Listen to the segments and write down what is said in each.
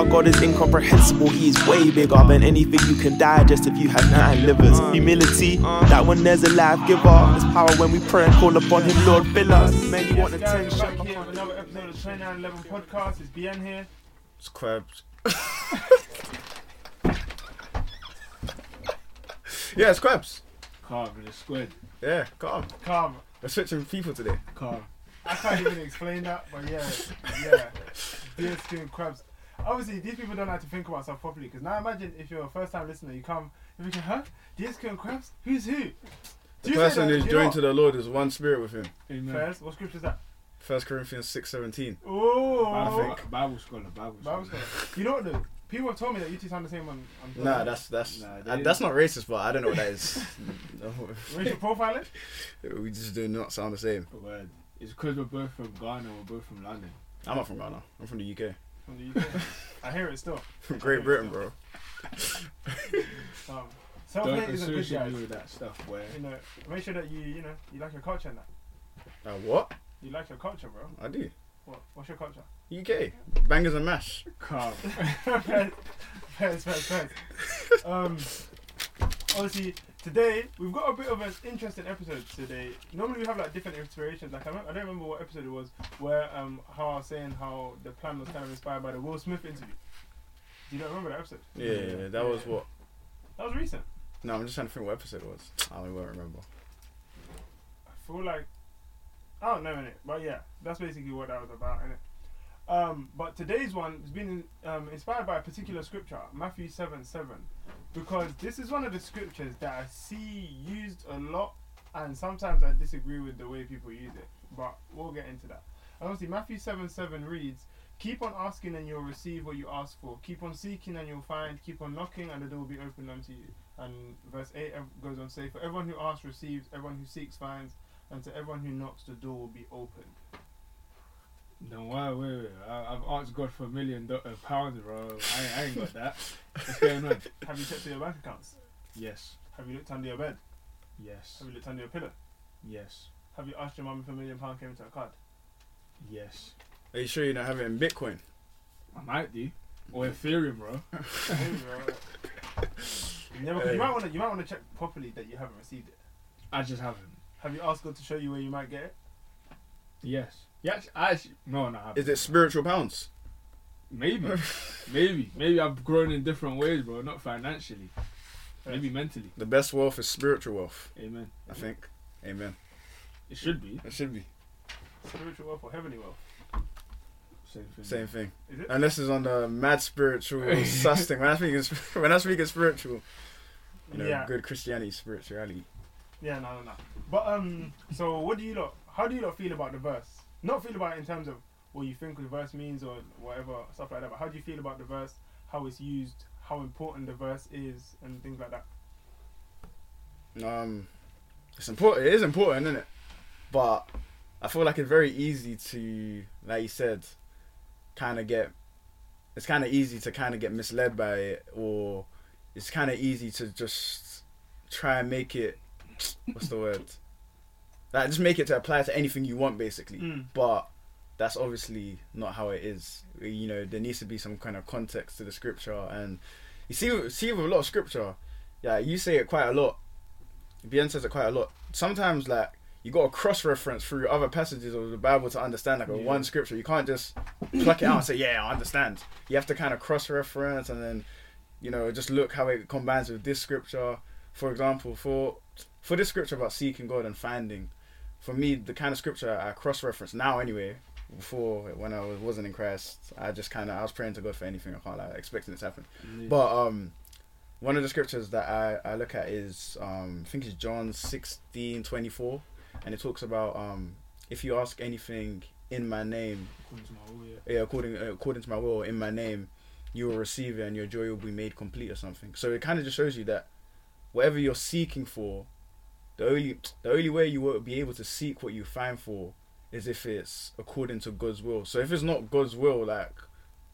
Our God is incomprehensible, He is way bigger than anything you can digest if you had nine livers. Humility, that when there's a life giver. There's power when we pray and call upon Him, Lord, fill us. Many want Yes, guys, attention. we're back here with another episode of 2911 Podcast. It's BN here. It's crabs. yeah, it's crabs. Calm in the squid. Yeah, calm. Calm. We're switching people today. Calm. I can't even explain that, but yeah, yeah. Beer skin crabs. Obviously, these people don't like to think about stuff properly. Because now imagine if you're a first time listener, you come, you're thinking, huh? Deer skin crabs? Who's who? The Do you person who's Do know joined to the Lord is one spirit with him. Amen. First, what scripture is that? First Corinthians six seventeen. Oh, Bible, Bible scholar, Bible scholar. Bible scholar. You know what though? People have told me that you two sound the same on. on Nah, that's that's Nah, that's not racist, but I don't know what that is. racial profiling. We just do not sound the same. Word. It's because we're both from Ghana, we're both from London. I'm not from Ghana. I'm from the UK. From the UK. I hear it still. From Great Britain, bro. Um, self Don't hate isn't good, associate guys. me with that stuff. Where You know, make sure that you, you know, you like your culture and that. Uh, what? You like your culture, bro. I do. What? What's your culture? UK. Bangers and mash. calm. Fairs, fairs, fairs, fairs. Um, obviously, today we've got a bit of an interesting episode today. Normally we have like different inspirations. Like I, I don't remember what episode it was where um how I was saying how the plan was kind of inspired by the Will Smith interview. You don't remember that episode? Yeah, yeah, yeah, that was what. That was recent. No, I'm just trying to think what episode it was. I won't remember. I feel like I don't know in it, but yeah, that's basically what that was about in it. Um, but today's one has been um, inspired by a particular scripture, Matthew seven seven, because this is one of the scriptures that I see used a lot, and sometimes I disagree with the way people use it. But we'll get into that. And obviously, Matthew seven seven reads, "Keep on asking and you'll receive what you ask for. Keep on seeking and you'll find. Keep on knocking and the door will be opened unto you." And verse eight goes on to say, "For everyone who asks receives, everyone who seeks finds." and to everyone who knocks, the door will be opened. No, why, wait, wait. I, I've asked God for a million do- uh, pounds, bro. I, I ain't got that. What's going on? Have you checked your bank accounts? Yes, Have you looked under your bed? yes, Have you looked under your pillow? yes, Have you asked your mum if a million pound came into a card? yes. Are you sure you don't have it in Bitcoin? I might do. Or Ethereum, bro. yeah, because Hey. you might want to you might want to check properly that you haven't received it. I just haven't. Have you asked God to show you where you might get it? Yes. Yes, I actually, no, no, I. Is it spiritual pounds? Maybe, maybe, maybe I've grown in different ways, bro. Not financially, maybe mentally. The best wealth is spiritual wealth. Amen. I think. Amen. It should be It should be spiritual wealth or heavenly wealth. same thing. same thing. Is it? Unless it's on the mad spiritual sus thing. When I speak, when I speak of spiritual, you know, yeah. good Christianity, spirituality. Yeah, no, no, no. But um, so what do you lot? How do you lot feel about the verse? Not feel about it in terms of what you think the verse means or whatever stuff like that. But how do you feel about the verse? How it's used? How important the verse is, and things like that. Um, it's important. It is important, isn't it? But I feel like it's very easy to, like you said, kind of get. It's kind of easy to kind of get misled by it, or it's kind of easy to just try and make it. What's the word? Like just make it to apply to anything you want, basically. Mm. But that's obviously not how it is. You know, there needs to be some kind of context to the scripture, and you see, see with a lot of scripture, yeah, you say it quite a lot. Bien says it quite a lot. Sometimes, like you got to cross reference through other passages of the Bible to understand like a Yeah. one scripture. You can't just pluck it out and say, "Yeah, I understand." You have to kind of cross reference and then, you know, just look how it combines with this scripture. For example, for for this scripture about seeking God and finding, for me, the kind of scripture I cross reference now anyway. Before when I was, wasn't in Christ, I just kind of I was praying to God for anything. I can't like expecting it to happen. Yeah. But um, one of the scriptures that I, I look at is um, I think it's John sixteen twenty four, and it talks about um, if you ask anything in my name, According to my will, yeah. yeah, according uh, according to my will in my name, you will receive it, and your joy will be made complete or something. So it kind of just shows you that whatever you're seeking for, the only the only way you will be able to seek what you find for is if it's according to God's will. So if it's not God's will, like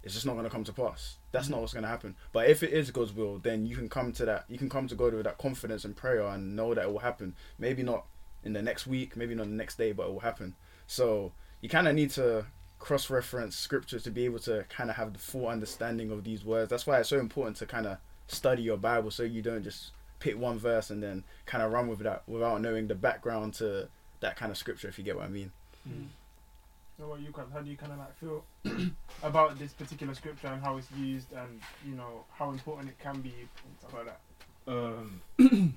it's just not gonna come to pass. That's not what's gonna happen. But if it is God's will, then you can come to that. You can come to God with that confidence and prayer and know that it will happen. Maybe not in the next week, maybe not the next day, but it will happen. So you kind of need to cross reference scripture to be able to kind of have the full understanding of these words. That's why it's so important to kind of study your Bible so you don't just pick one verse and then kind of run with that without knowing the background to that kind of scripture. If you get what I mean. Mm. So what you kind how do you kind of like feel about this particular scripture and how it's used and you know how important it can be and stuff like that? um,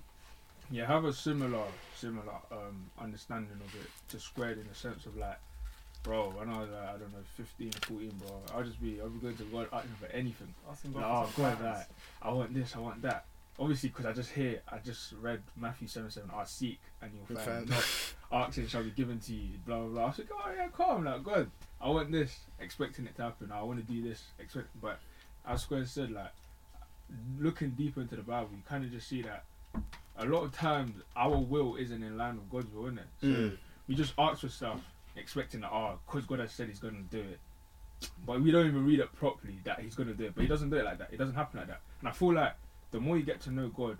yeah, have a similar similar um, understanding of it to Squared in the sense of like, bro, when I was like, I don't know, 15, 14, bro, I'll just be, I'll be going to God asking for anything. Asking Like, God oh, for some God, like, I want this, I want that. Obviously, because I just hear, I just read Matthew 7 7, I seek and you'll find. Not asking shall be given to you, blah, blah, blah. I was like, oh, yeah, calm, like, God, I want this, expecting it to happen. I want to do this, expect, but as Squared said, like, looking deeper into the Bible, you kind of just see that a lot of times our will isn't in line with God's will, isn't it? So Mm. we just ask for stuff, expecting that, oh, because God has said He's going to do it. But we don't even read it properly that He's going to do it. But He doesn't do it like that. It doesn't happen like that. And I feel like the more you get to know God,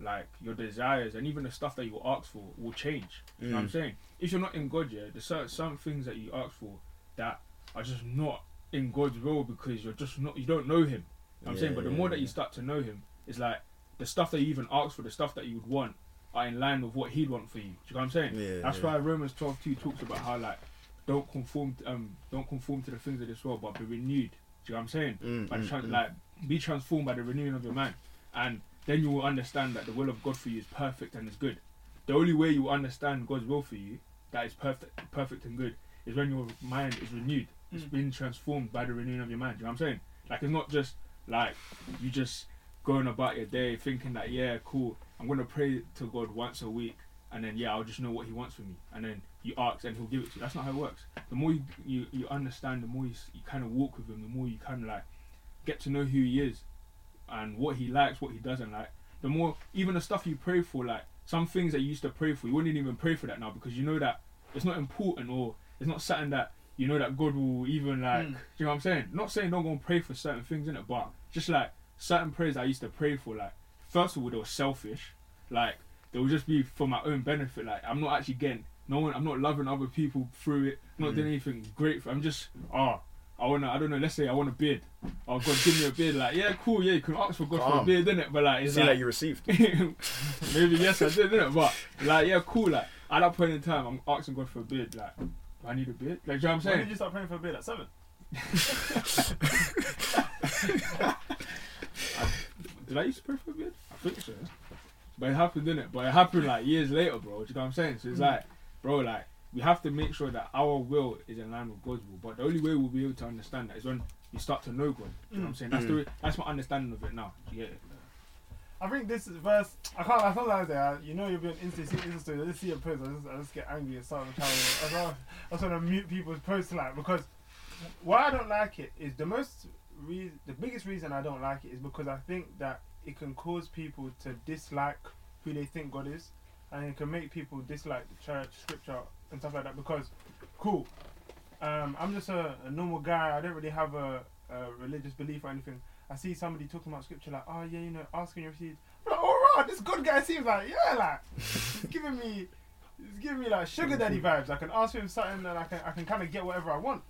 like your desires and even the stuff that you ask for will change. You know what I'm Mm. saying? If you're not in God, yeah, there's certain some things that you ask for that are just not in God's will because you're just not you don't know Him. You know what I'm saying? But the yeah, more that you start to know Him, it's like the stuff that you even ask for, the stuff that you would want, are in line with what He'd want for you. Do you know what I'm saying? Yeah, That's yeah. why Romans 12:2 talks about how like don't conform um don't conform to the things of this world, but be renewed. Do you know what I'm saying? Mm, By mm, mm. like be transformed by the renewing of your mind, and then you will understand that the will of God for you is perfect and is good. The only way you will understand God's will for you that is perfect, perfect and good, is when your mind is renewed. It's mm. been transformed by the renewing of your mind. Do you know what I'm saying? Like it's not just like you just going about your day thinking that yeah, cool, I'm gonna pray to God once a week, and then yeah, I'll just know what He wants from me, and then you ask and He'll give it to you. That's not how it works. The more you you, you understand, the more you, you kind of walk with Him, the more you kind of like get to know who He is, and what He likes, what He doesn't like. The more even the stuff you pray for, like some things that you used to pray for, you wouldn't even pray for that now because you know that it's not important or it's not something that you know that God will even like. Mm. Do you know what I'm saying? Not saying don't go and pray for certain things in it, but just like certain prayers I used to pray for, like first of all they were selfish, like they would just be for my own benefit. Like I'm not actually getting no one. I'm not loving other people through it. I'm not Mm. doing anything great. For, I'm just oh. I wanna, I don't know. Let's say I want a beard. Oh God, give me a beard. Like, yeah, cool. Yeah, you can ask for God for a Calm. beard, innit? But like, it's See like, that you received. Maybe yes, I did, didn't But like, yeah, cool. Like at that point in time, I'm asking God for a beard. Like, do I need a beard? Like, do you know what I'm When saying? did you start praying for a beard at seven? Did I used to pray for a beard? I think so. But it happened, didn't it? But it happened like years later, bro. Do you know what I'm saying? So it's Mm. like, bro, like we have to make sure that our will is in line with God's will. But the only way we'll be able to understand that is when you start to know God. Do you know what I'm saying? That's Mm. the way, that's my understanding of it now. Do you get it? I think this is verse. I can't. I sometimes uh, you know you're being instant Insta story. I just see a post. I just, I just get angry and start trying. I just, I just want to mute people's posts like because why I don't like it is the most re- the biggest reason I don't like it is because I think that it can cause people to dislike who they think God is, and it can make people dislike the church, scripture, and stuff like that. Because, cool, um, I'm just a, a normal guy. I don't really have a, a religious belief or anything. I see somebody talking about scripture like, oh yeah, you know, asking and you. I'm like, all right, this good guy seems like, yeah, like, he's giving me, he's giving me like sugar daddy vibes. I can ask him something and I can, I can kind of get whatever I want.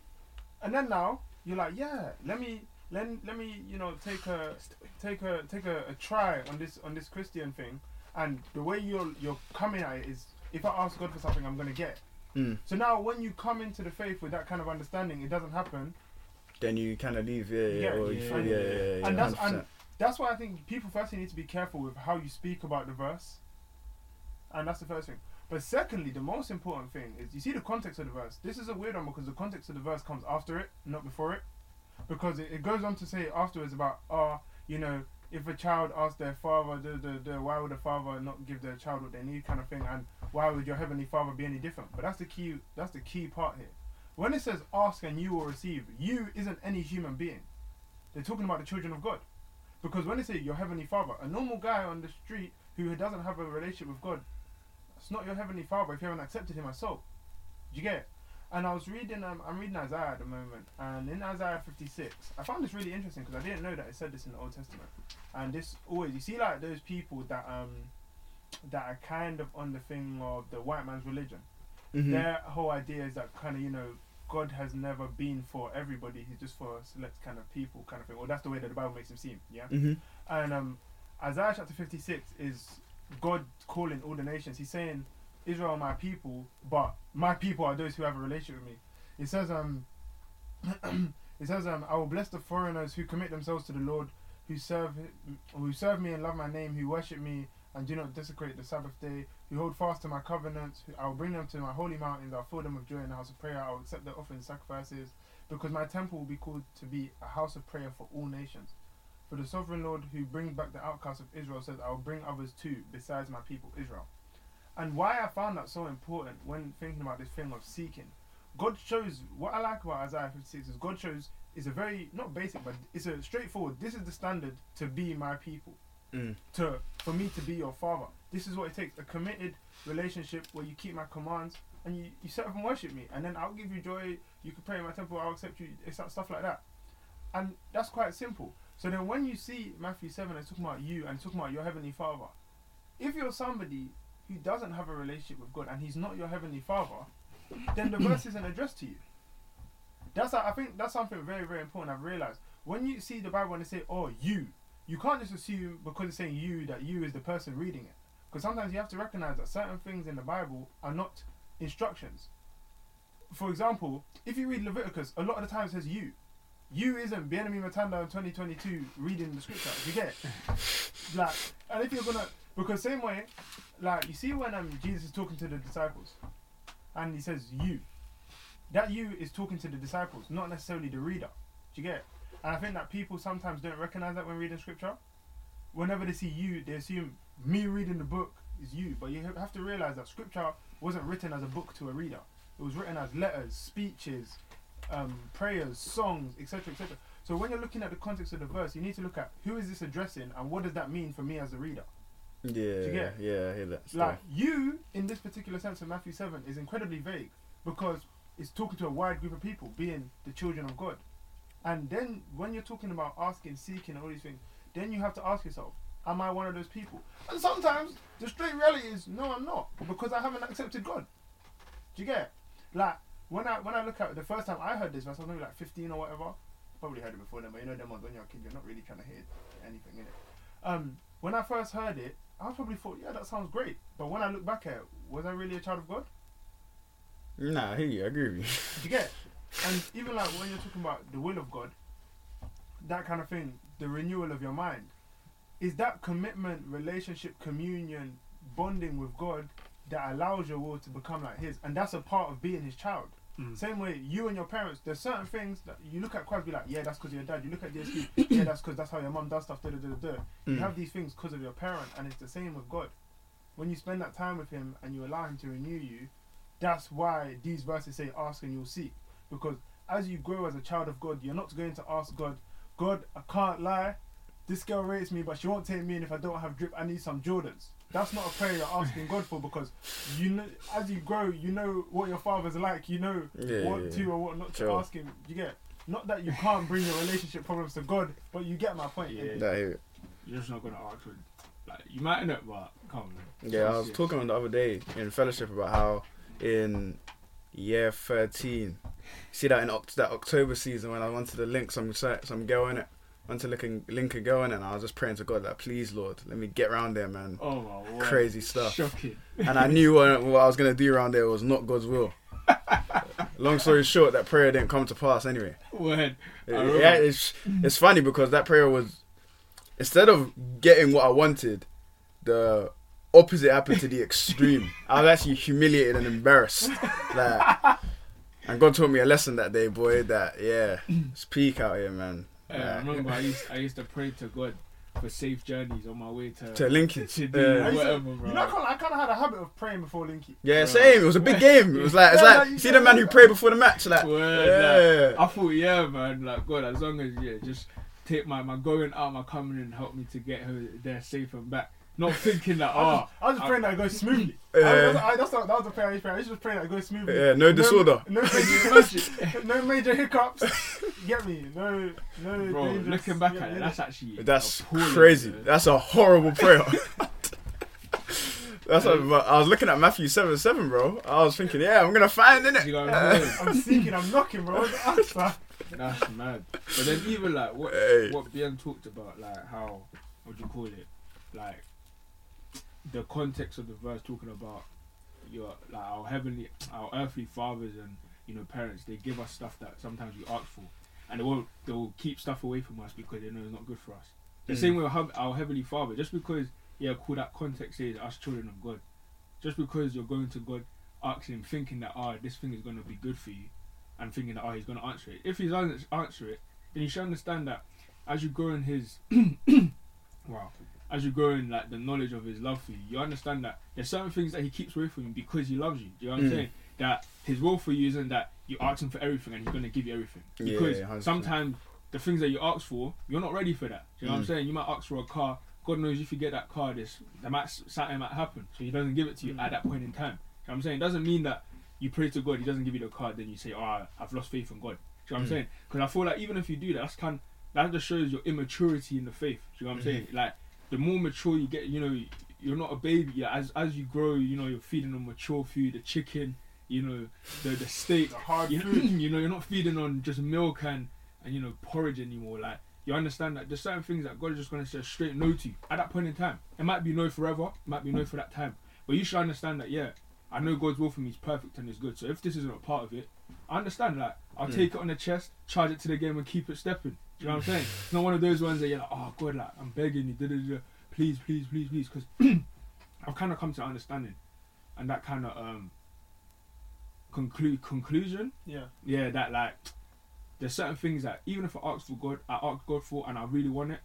And then now you're like, yeah, let me, let, let me, you know, take a, take a, take a, a try on this, on this Christian thing. And the way you're, you're coming at it is, if I ask God for something, I'm gonna get. it. Mm. So now when you come into the faith with that kind of understanding, it doesn't happen. Then you kind of leave, yeah, yeah, Yeah, or you yeah, feel, yeah, yeah. yeah, And that's- and- That's why I think people firstly need to be careful with how you speak about the verse. And that's the first thing. But secondly, the most important thing is you see the context of the verse. This is a weird one because the context of the verse comes after it, not before it. Because it, it goes on to say afterwards about, oh, you know, if a child asks their father, the, the, the, why would the father not give their child what they need, kind of thing, and why would your heavenly father be any different? But that's the key. That's the key part here. When it says ask and you will receive, you isn't any human being. They're talking about the children of God. Because when they say your heavenly father, a normal guy on the street who doesn't have a relationship with God, it's not your heavenly father if you haven't accepted him as so. Do you get it? And I was reading, um, I'm reading Isaiah at the moment, and in Isaiah 56, I found this really interesting because I didn't know that it said this in the Old Testament. And this always, you see, like those people that um, that are kind of on the thing of the white man's religion Mhm. their whole idea is that kind of you know God has never been for everybody. He's just for a select kind of people, kind of thing. Or that's the way that the Bible makes him seem. Yeah. Mm-hmm. And um, Isaiah chapter 56 is God calling all the nations. He's saying, Israel are my people, but my people are those who have a relationship with me. It says, um, it says, um, I will bless the foreigners who commit themselves to the Lord, who serve, who serve me and love my name, who worship me and do not desecrate the Sabbath day, who hold fast to my covenants. I will bring them to my holy mountain, I'll fill them with joy in the house of prayer. I will accept their offerings, sacrifices, because my temple will be called to be a house of prayer for all nations. For the sovereign Lord who brings back the outcasts of Israel says, I will bring others too, besides my people Israel. And why I found that so important when thinking about this thing of seeking, God shows what I like about Isaiah 56 is God shows is a very not basic, but it's a straightforward. This is the standard to be my people, Mm. to for me to be your father. This is what it takes: a committed relationship where you keep my commands and you, you serve and worship me, and then I'll give you joy. You can pray in my temple. I'll accept you. It's that stuff like that, and that's quite simple. So then, when you see Matthew seven, it's talking about you and talking about your heavenly Father. If you're somebody who doesn't have a relationship with God and He's not your heavenly Father, then the verse isn't addressed to you. That's I think that's something very very important. I've realized when you see the Bible and they say, "Oh, you," you can't just assume because it's saying you that you is the person reading it. Because sometimes you have to recognize that certain things in the Bible are not instructions. For example, if you read Leviticus, a lot of the time it says you. You isn't Bienaime Matanda in 2022 reading the scripture. Do you get it? like, and if you're gonna, because same way, like you see when um Jesus is talking to the disciples, and he says you, that you is talking to the disciples, not necessarily the reader. Do you get it? And I think that people sometimes don't recognize that when reading scripture. Whenever they see you, they assume me reading the book is you. But you have to realize that scripture wasn't written as a book to a reader. It was written as letters, speeches, um, prayers, songs, etc., etc. So when you're looking at the context of the verse, you need to look at who is this addressing and what does that mean for me as a reader. Yeah, yeah, I hear that. Stuff. Like you, in this particular sense of Matthew seven, is incredibly vague because it's talking to a wide group of people, being the children of God. And then when you're talking about asking, seeking, all these things, then you have to ask yourself, am I one of those people? And sometimes the straight reality is, no, I'm not, because I haven't accepted God. Do you get? it? Like when I when I look at it, the first time I heard this verse, I was maybe like 15 or whatever. Probably heard it before then, but you know them ones when you're a kid, you're not really trying to hear anything in it. Um, when I first heard it, I probably thought, yeah, that sounds great. But when I look back at it, was I really a child of God? Nah, I hear you. I agree with you. Do you get? it? And even like when you're talking about the will of God, that kind of thing, the renewal of your mind, is that commitment, relationship, communion, bonding with God that allows your will to become like His, and that's a part of being His child. Mm. Same way, you and your parents, there's certain things that you look at Christ, be like, yeah, that's because your dad. You look at DSP, yeah, that's because that's how your mum does stuff. Da, da, da, da, da. You Mm. have these things because of your parent, and it's the same with God. When you spend that time with Him and you allow Him to renew you, that's why these verses say, "Ask and you'll seek." Because as you grow as a child of God, you're not going to ask God, "God, I can't lie. This girl rates me, but she won't take me in if I don't have drip. I need some Jordans." That's not a prayer you're asking God for because you know, as you grow, you know what your father's like. You know Yeah, what yeah, to or what not to Sure. ask him. You get not that you can't bring your relationship problems to God, but you get my point. Yeah. That I hear it. You're just not gonna ask for like you might not, but come on. Man. Yeah, I was Yes. talking the other day in fellowship about how in year thirteen, see that in Oct- that October season when I wanted to link some some girl in it, went to link a, link a girl in it, and I was just praying to God that please Lord, let me get round there, man. Oh my word. Crazy stuff. Shocking. And I knew what, what I was gonna do around there was not God's will. Long story short, that prayer didn't come to pass anyway. Word. It- yeah, it's it's funny because that prayer was instead of getting what I wanted, the opposite happened to the extreme. I was actually humiliated and embarrassed. Like, and God taught me a lesson that day, boy. That yeah, it's peak out here, man. Yeah, I remember I used I used to pray to God for safe journeys on my way to To Lincoln. to do Yeah. I used to- whatever, bro. You know, I kind of had a habit of praying before Linky. Yeah, Bro. same. It was a big game. It was like it's Yeah, like like, see the man who prayed before the match. Like Word, yeah, I thought, yeah, man, like God, as long as yeah, just take my my going out, my coming in, help me to get her there safe and back. Not thinking that, I was, oh, I was just praying that it goes smoothly. Yeah. I, that's, I, that's not, that was the prayer I used. I used to just praying that it goes smoothly. yeah, no disorder. No, Can you major, no major hiccups. Get me? No, no. bro, dangerous- looking back yeah, at it, that's actually That's appalling, crazy. man. That's a horrible prayer. That's what, I was looking at Matthew seven seven, bro. I was thinking, yeah, I'm gonna find in You it. know I'm saying? I'm seeking, I'm knocking, bro. What's the answer? That's mad. But then even like what Hey. what Bien talked about, like how what do you call it, like the context of the verse talking about your like our heavenly, our earthly fathers and you know parents, they give us stuff that sometimes we ask for, and they won't they will keep stuff away from us because they know it's not good for us. The Mm. same way with our- our heavenly Father, just because yeah, cool that context is us children of God, just because you're going to God asking him thinking that ah this thing is gonna be good for you and thinking that oh he's gonna answer it. If he doesn't answer it, then you should understand that as you grow in his wow, as you grow in like the knowledge of his love for you, you understand that there's certain things that he keeps away from you because he loves you. Do you know what I'm Mm. saying? That his will for you isn't that you ask him for everything and he's gonna give you everything. Because yeah, sometimes the things that you ask for, you're not ready for that. Do you know what I'm Mm. saying? You might ask for a car. God knows if you get that car, this that might something might happen. So he doesn't give it to you Mm. at that point in time. Do You know what I'm saying? It doesn't mean that you pray to God, He doesn't give you the car, then you say, "Oh, I've lost faith in God." Do you know what I'm Mm. saying? Because I feel like even if you do that, that's kind that just shows your immaturity in the faith. Do you know what I'm saying? Like the more mature you get, you know, you're not a baby. Yeah, as as you grow, you know, you're feeding on mature food, the chicken, you know, the the steak. The hard You know, food. you know, you're not feeding on just milk and and you know porridge anymore. Like you understand that there's certain things that God is just gonna say straight no to you at that point in time. It might be no forever, it might be no for that time, but you should understand that yeah, I know God's will for me is perfect and is good. So if this isn't a part of it, I understand. Like I'll Mm. take it on the chest, charge it to the game, and keep it stepping. You know what I'm saying? It's not one of those ones that you're like, oh God, like I'm begging you, da da da, please, please, please, please, because I've kind of come to understanding, and that kind of um conclude conclusion Yeah. yeah, that like there's certain things that even if I ask for God, I ask God for and I really want it,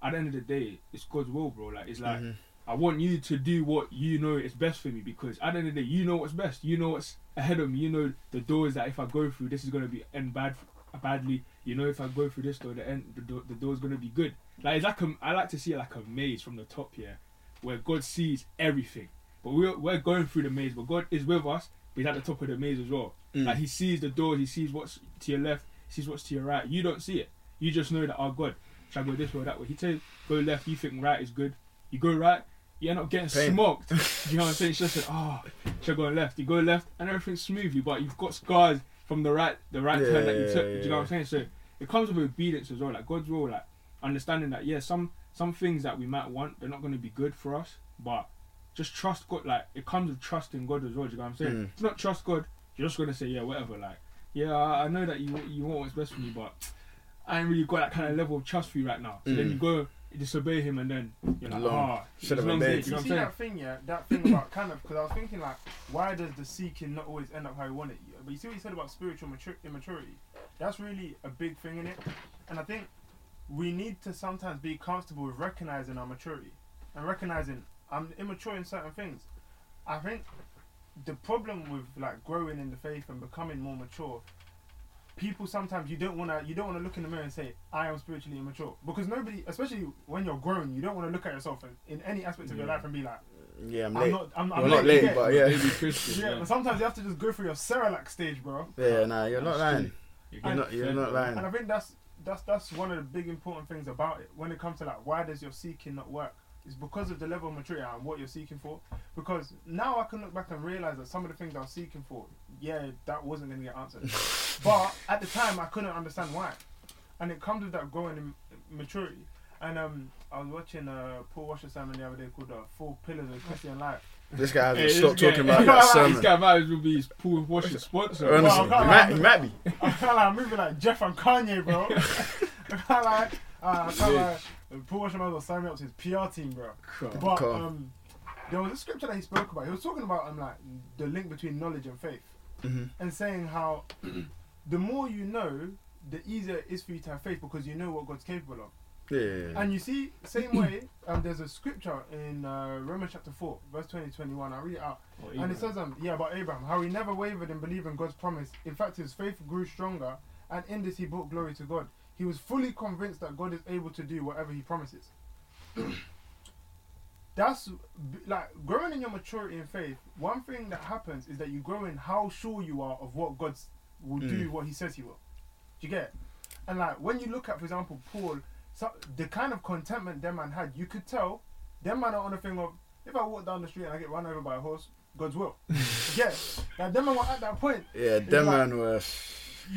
at the end of the day, it's God's will, bro. Like it's like Mhm. I want you to do what you know is best for me because at the end of the day, you know what's best. You know what's ahead of me. You know the doors that if I go through, this is gonna be end bad, badly. You know if I go through this door, the end the door, the door's gonna be good. Like it's like a, I like to see it like a maze from the top here, where God sees everything. But we're we're going through the maze, but God is with us. But he's at the top of the maze as well. Mm. Like he sees the door, he sees what's to your left, he sees what's to your right. You don't see it. You just know that oh God, should I go this way or that way? He tells go left, you think right is good. You go right, you end up getting Pain. smoked. You know what I'm saying? It's just like, oh, should I go left? You go left and everything's smoothly, but you've got scars from the right the right Yeah, turn that you yeah, took. yeah, Do you know what I'm saying? So it comes with obedience as well, like God's will, like understanding that yeah, some some things that we might want, they're not gonna be good for us, but just trust God like it comes with trusting God as well, do you know what I'm saying? Mm. If you not trust God, you're just gonna say, Yeah, whatever, like, yeah, I I know that you you want what's best for me, but I ain't really got that kind of level of trust for you right now. So then Mm. you go you disobey him and then you're like, Long. ah, Should've as long obeyed. You You know see that thing, yeah? That thing about kind of, because I was thinking, like, why does the seeking not always end up how you want it? But you see what you said about spiritual matur- immaturity? That's really a big thing in it. And I think we need to sometimes be comfortable with recognizing our maturity and recognizing I'm immature in certain things. I think the problem with like growing in the faith and becoming more mature people sometimes you don't want to you don't want to look in the mirror and say I am spiritually immature because nobody especially when you're grown, you don't want to look at yourself in, in any aspect of your life and be like Yeah, I'm I'm late. not I'm, I'm Well, not late, yet. but saying? yeah. Baby Christian, yeah, yeah. but sometimes you have to just go through your Cerelac stage bro Yeah, nah, you're not That's lying. true. You're You're not, you're fed, not lying. and I think that's that's that's one of the big important things about it. When it comes to like why does your seeking not work? It's because of the level of maturity and what you're seeking for. Because now I can look back and realize that some of the things I was seeking for yeah that wasn't going to get answered. But at the time I couldn't understand why. And it comes with that growing in maturity. And um I was watching uh Paul Washer sermon the other day called uh, Four Pillars of Christian Life This guy hasn't Hey, stopped talking about that sermon. This guy might as well be his Paul Washer sponsor. Honestly, I he might, he might be. I felt like I'm moving like Jeff and Kanye, bro. I felt like, uh, I like Paul Washer might as well sign me up to his PR team, bro. But um, there was a scripture that he spoke about. He was talking about um, like the link between knowledge and faith, Mhm. and saying how the more you know, the easier it is for you to have faith because you know what God's capable of. Yeah, yeah, yeah. And you see, same way, um, there's a scripture in uh, Romans chapter 4, verse 20 21. I'll read it out. And it says, um, yeah, about Abraham, how he never wavered in believing God's promise. In fact, his faith grew stronger, and in this he brought glory to God. He was fully convinced that God is able to do whatever he promises. That's like growing in your maturity in faith. One thing that happens is that you grow in how sure you are of what God will do, Mm. what he says he will. Do you get? it? And like when you look at, for example, Paul, so, the kind of contentment that man had, you could tell them man are on a thing of if I walk down the street and I get run over by a horse, God's will. yeah, like them man were at that point. Yeah, It's them like- man were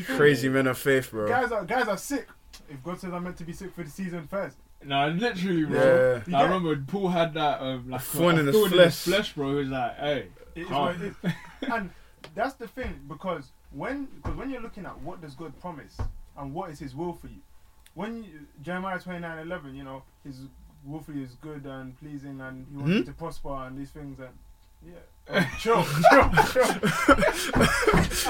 crazy me? men of faith, bro. Guys are guys are sick. If God says I'm meant to be sick for the season first, No, literally, bro. Yeah. I get- remember Paul had that um, like thorn a in his flesh. flesh, bro. He was like, hey, it is Calm. what it is. and that's the thing because when because when you're looking at what does God promise and what is His will for you, when you, Jeremiah twenty nine eleven, you know His will is good and pleasing and He wants you Hmm? to prosper and these things and yeah, oh, chill, chill, chill.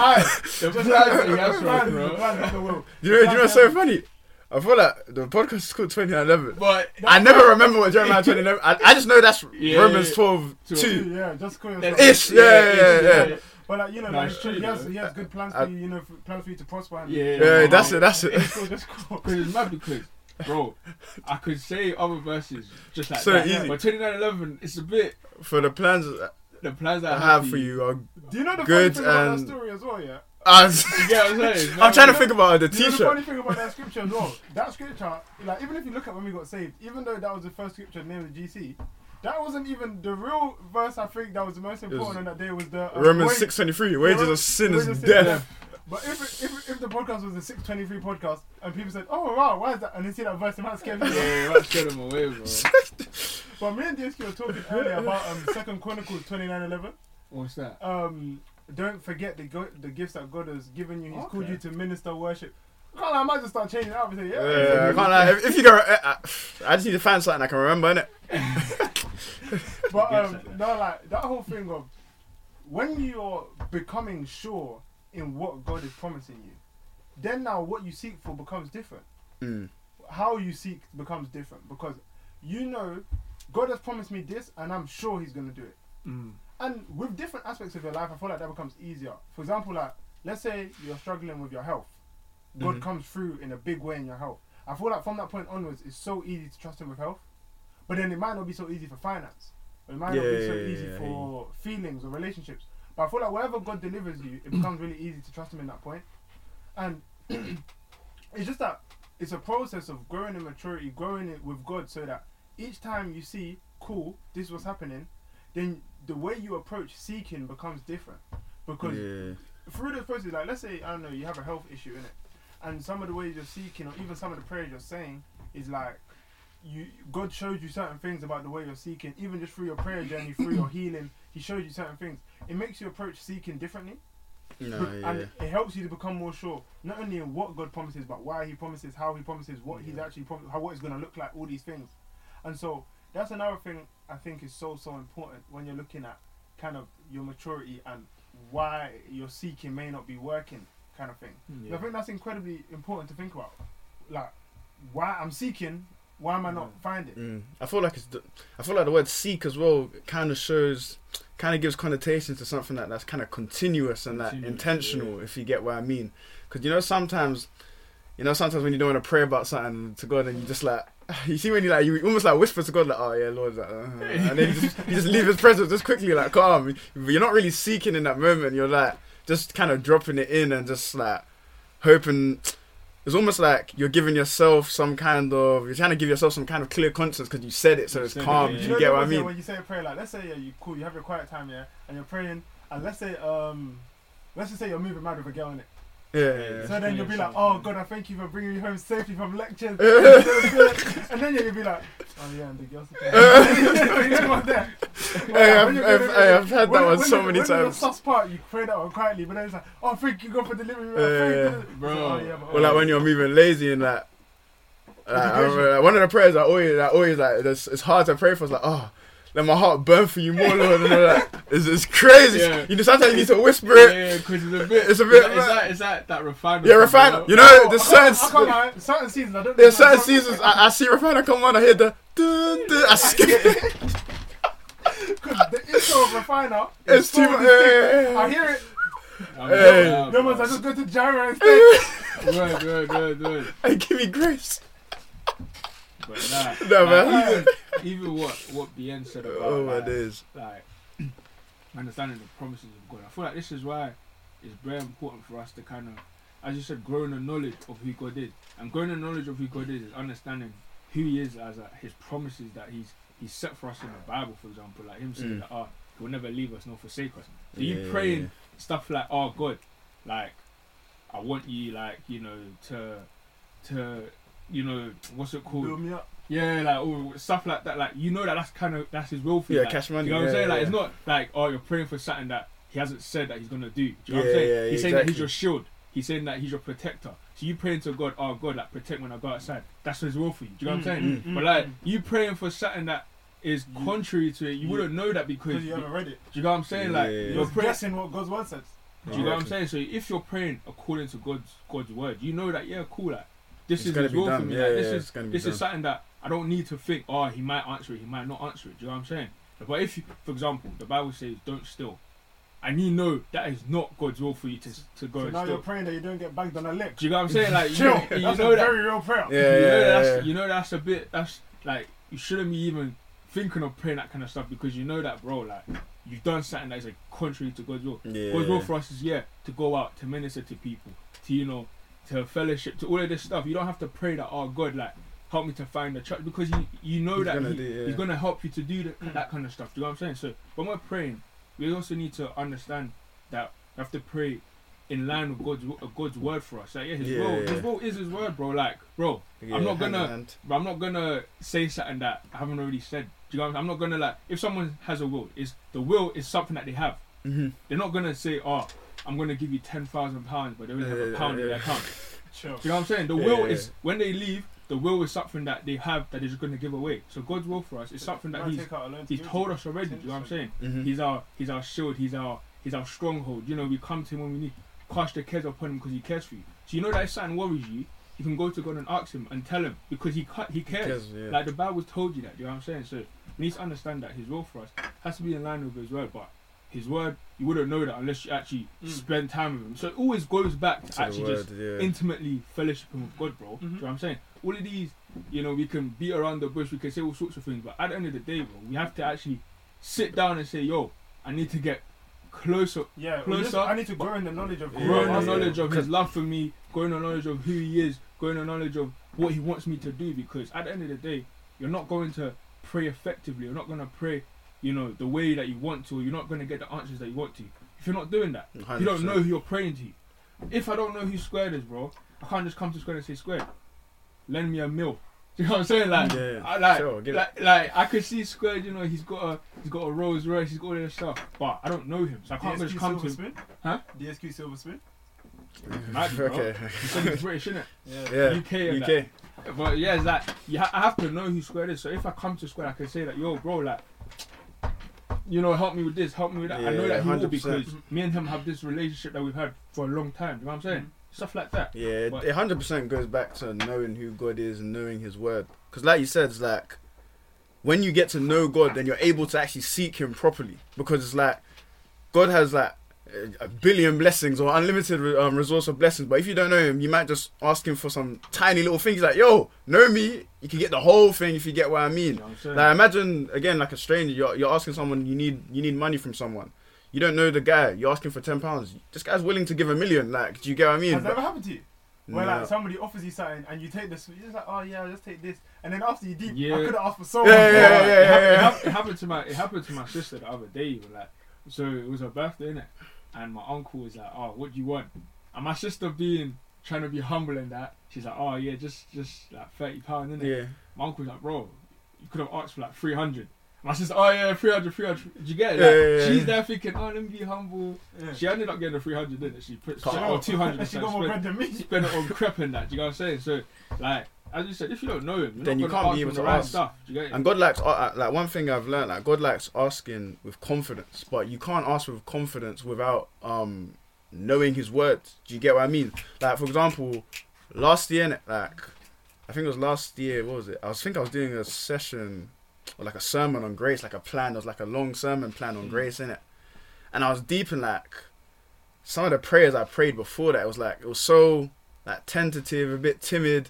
Alright, the just plans that he has the for plan, us, the bro. plan, not the will. Do you know, do you know what's so funny? I feel like the podcast is called 2011. But I never remember what Jeremiah 2011. I, I just know that's Yeah, Romans yeah. 12 Two. Yeah, just call Then- yourself. Ish, yeah, yeah, yeah, yeah. But like you know, No, like, true, he has he has good plans I- for you. You know, for, plans for you to prosper. And Yeah, Yeah, that's it, that's it. It's cool, just cool. Because it's mad because, bro, I could say other verses just like So that. easy. But 2911, it's a bit For the plans the plans that I have for you are. Do you know the Good funny thing about and- that story as well? Yeah. as- You get what I'm saying? I'm trying to think about the Do you know the t-shirt. funny thing about that scripture as well? That scripture, like even if you look at when we got saved, even though that was the first scripture named the GC, that wasn't even the real verse. I think that was the most important on that day was the uh, Romans 6:23. Wages of sin is of death. But if, if if the podcast was a 623 podcast and people said, "Oh wow, why is that?" and they see that verse, it might scare me. Yeah, that scared them away, bro. But me and DSK were talking earlier about um, Second Chronicles 29:11. What's that? Um, don't forget the go- the gifts that God has given you. He's called you to minister worship. I can't lie, I might just start changing it up and say, yeah. Yeah, I can't lie. If, if you go, uh, uh, I just need to find something I can remember, innit? But um, no, like that whole thing of when you're becoming sure in what God is promising you, then now what you seek for becomes different. Mm. How you seek becomes different because you know God has promised me this, and I'm sure He's gonna do it. Mm. And with different aspects of your life, I feel like that becomes easier. For example, like let's say you're struggling with your health, God Mhm. comes through in a big way in your health. I feel like from that point onwards, it's so easy to trust Him with health, but then it might not be so easy for finance. It might not be Yeah, so yeah, easy yeah, for feelings or relationships. But I feel like wherever God delivers you, it becomes really easy to trust Him in that point. And it's just that it's a process of growing in maturity, growing it with God, so that each time you see, cool, this is what's happening, then the way you approach seeking becomes different. Because Yeah. through the process, like let's say I don't know, you have a health issue in it, and some of the ways you're seeking, or even some of the prayers you're saying, is like you God showed you certain things about the way you're seeking, even just through your prayer journey, through your healing, He showed you certain things. It makes you approach seeking differently, No, yeah. and it helps you to become more sure, not only in what God promises, but why He promises, how He promises, what He's actually promised, how what it's going to look like, all these things. And so that's another thing I think is so so important when you're looking at kind of your maturity and why your seeking may not be working, kind of thing. Yeah. I think that's incredibly important to think about. Like, why I'm seeking, why am I not finding? Mm. I feel like it's. The, I feel like the word seek as well kind of shows, kind of gives connotations to something that that's kind of continuous and that Continuous, intentional. If you get what I mean, because you know sometimes, you know sometimes when you don't want to pray about something to God and you just like. You see when you like you almost like whisper to God like oh yeah Lord like, uh, and then you just, you just leave His presence just quickly like calm. You're not really seeking in that moment. You're like just kind of dropping it in and just like hoping it's almost like you're giving yourself some kind of you're trying to give yourself some kind of clear conscience because you said it so You it's said it, calm yeah. do You you know get what i mean When you say a prayer, like let's say yeah, you cool, you have your quiet time, yeah, and you're praying, and let's say um, let's just say you're moving mad with a girl in it. Yeah, yeah, So then you'll be like, oh God, I thank you for bringing me home safely from lectures. And then you'll be like, oh yeah, and the girl's You know what there. Hey, I've- I've- doing it, hey, I've had that when- one so the- many when there's times. a sus part, you pray that one quietly, but then it's like, oh, thank you God for delivering me. Yeah, thank yeah. you. Bro. Oh, yeah, but- or like when you're moving lazy and like, like, I remember, like, one of the prayers I always like always like it's, it's hard to pray for it's like oh let my heart burn for you more Lord and all that it's, it's crazy Yeah. you know sometimes you need to whisper it yeah, because it's a bit. It's a bit- Is that, is that, is that, that refinement? yeah refiner you know Oh, there's I can't- certain I can't certain seasons, I don't know. there's know- certain seasons I, I see refiner come on I hear the dun, dun, I skip it Because the intro of Refiner it's is too so much distinct. I hear it. I'm Hey. not- No one's I just go to Jireh instead. Good, good, good, good. hey give me grace But nah. no like, man even, even what what Bien said about oh my like, days like understanding the promises of God. I feel like this is why it's very important for us to kind of, as you said, growing the knowledge of who God is. And growing the knowledge of who God is is understanding who he is as his promises that he's he's set for us in the Bible, for example, like him saying Mm. that oh he will never leave us nor forsake us. So Yeah, you yeah, praying yeah. stuff like oh God, like I want you like you know to to you know what's it called? Build me up. Yeah, like oh, stuff like that. Like you know that that's kind of that's his will for you. Yeah, like, cash money, You know what I'm yeah, saying? Like yeah. it's not like oh you're praying for something that he hasn't said that he's gonna do. Do you know what I'm saying? yeah, he's saying that he's your shield. He's saying that he's your protector. So you praying to God, oh God, like protect when I go outside. That's his will for you. Do you know what I'm saying? Mm, mm, But mm, like mm. you praying for something that is You- contrary to it, you you- wouldn't know that because Because you you, haven't read it. do you know what I'm saying? Like Yeah, yeah, You're you're praying. guessing what God's word says. Do you know what I'm saying? So if you're praying according to God's God's word, you know that yeah, cool. Like this It's is gonna His be will for done. me. Yeah, like, this yeah, is it's gonna be this is something that I don't need to think. Oh, he might answer it. He might not answer it. Do you know what I'm saying? But if, you, for example, the Bible says don't steal, and you know that is not God's will for you to to go So and now steal. you're praying that you don't get bagged on a lick. Do you know what I'm saying? Like you, Chill. you That's know a that very real prayer. Yeah, you know yeah, that's yeah. you know that's a bit that's like you shouldn't be even thinking of praying that kind of stuff because you know that bro like you've done something that is like contrary to God's will. Yeah. God's will for us is yeah to go out to minister to people to you know to fellowship to all of this stuff. You don't have to pray that oh God like help me to find the church because you you know He's that gonna he- do yeah. he's gonna help you to do that, that kind of stuff. Do you know what I'm saying? So when we're praying, we also need to understand that we have to pray in line with God's uh, God's word for us. Like yeah, His Yeah, will, yeah. His will is His word, bro. Like bro, Yeah, I'm not gonna- I'm not gonna say something that I haven't already said. Do you know what I'm, I'm not gonna like if someone has a will, is the will is something that they have. Mhm. They're not gonna say, "Oh, I'm gonna give you ten thousand pounds," but they only have a pound in their account. Chill. Do you know what I'm saying? The Yeah, will yeah, is when they leave. The will is something that they have that they're just gonna give away. So God's will for us is something that He's take out a loan to He's told us already. Do you know what I'm saying? Mhm. He's our He's our shield. He's our He's our stronghold. You know, we come to Him when we need. Cast the cares upon Him because He cares for you. So you know that if something worries you, you can go to God and ask Him and tell Him because He ca- He cares. cares, yeah. Like the Bible's told you that. Do you know what I'm saying? So we need to understand that His will for us has to be in line with His word. But His word, you wouldn't know that unless you actually Mm. spend time with Him. So it always goes back to, To the actually just yeah. intimately fellowshipping with God, bro. Do you know what I'm saying? All of these, you know, we can beat around the bush, we can say all sorts of things, but at the end of the day, bro, we have to actually sit down and say, yo, I need to get closer, Yeah, we just- closer, I need to grow in the knowledge of Yeah, grow in the am. yeah. knowledge of His love for me, grow in the knowledge of who He is, grow in the knowledge of what He wants me to do, because at the end of the day, you're not going to pray effectively, you're not going to pray, you know, the way that you want to, you're not going to get the answers that you want to. If you're not doing that, if you don't know who you're praying to. If I don't know who Squared is, bro, I can't just come to Squared and say, Squared, lend me a mill. Do you know what I'm saying? Like, Yeah, I, like, sure, get like, like, I could see Squared, you know, he's got a, he's got a Rolls Royce, he's got all this stuff, but I don't know him, so I can't just come Silver to him. Spoon? Huh? DSQ Silver Spoon? Might be, bro. okay. He said he's British, innit? Yeah. UK and UK. But yeah, it's like you ha- I have to know who Squared is. So if I come to Squared, I can say that, yo, bro, like, you know, help me with this, help me with that. I know Yeah, that he will 100%. because me and him have this relationship that we've had for a long time. You know what I'm saying? Mm. Stuff like that. Yeah, But- it hundred percent goes back to knowing who God is and knowing His word. Because, like you said, it's like when you get to know God, then you're able to actually seek Him properly. Because it's like God has like a- a billion blessings or unlimited um, resource of blessings. But if you don't know Him, you might just ask Him for some tiny little things. Like, yo, know me. You can get the whole thing if you get what I You mean. know what Like imagine again, like a stranger, you're, you're asking someone you need you need money from someone. You don't know the guy. You're asking for ten pounds. This guy's willing to give a million. Like, do you get what I mean? Has that ever happened to you? Where No. like somebody offers you something and you take this, you're just like, oh yeah, I'll just take this, and then after you deep, Yeah. I could have asked for so Yeah, much. yeah, more. yeah, it, yeah, happened, yeah. It, happened, it happened to my it happened to my sister the other day. Even, like, so it was her birthday, innit? And my uncle was like, "Oh, what do you want?" And my sister being trying to be humble in that, she's like, "Oh yeah, just just like thirty pound, innit?" Yeah. My uncle's like, "Bro, you could have asked for like three hundred. My sister, "Oh yeah, 300, 300. Did you get it? Like, yeah, yeah. She's there thinking, "Oh, let me be humble." Yeah. She ended up getting the three hundred, didn't it? She put Can't- or two hundred. And she got more bread than me. Spent it on crap and that. Do you know what I'm saying? So, like, as you said, if you don't know him, Then you can't be able to ask. stuff. You get? And God likes, uh, uh, like one thing I've learned, like God likes asking with confidence, but you can't ask with confidence without um knowing His words. Do you get what I mean? Like for example, last year, like I think it was last year. What was it? I was think I was doing a session or like a sermon on grace, like a plan. There was like a long sermon plan on Mm. grace in it, and I was deep in like some of the prayers I prayed before that. It was like it was so like tentative, a bit timid.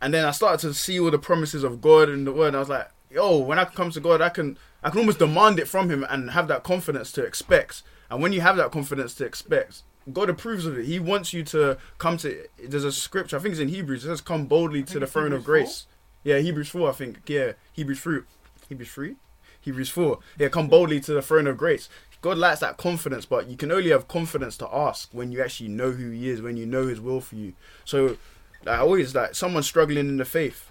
And then I started to see all the promises of God in the word. And I was like, yo, when I come to God, I can I can almost demand it from him and have that confidence to expect. And when you have that confidence to expect, God approves of it. He wants you to come to there's a scripture, I think it's in Hebrews, it says come boldly to the throne of Hebrews grace. Yeah, Hebrews four, I think. Yeah, Hebrews three, Hebrews three, Hebrews four. Yeah, come boldly to the throne of grace. God likes that confidence, but you can only have confidence to ask when you actually know who He is, when you know His will for you. So, like, always like someone struggling in the faith.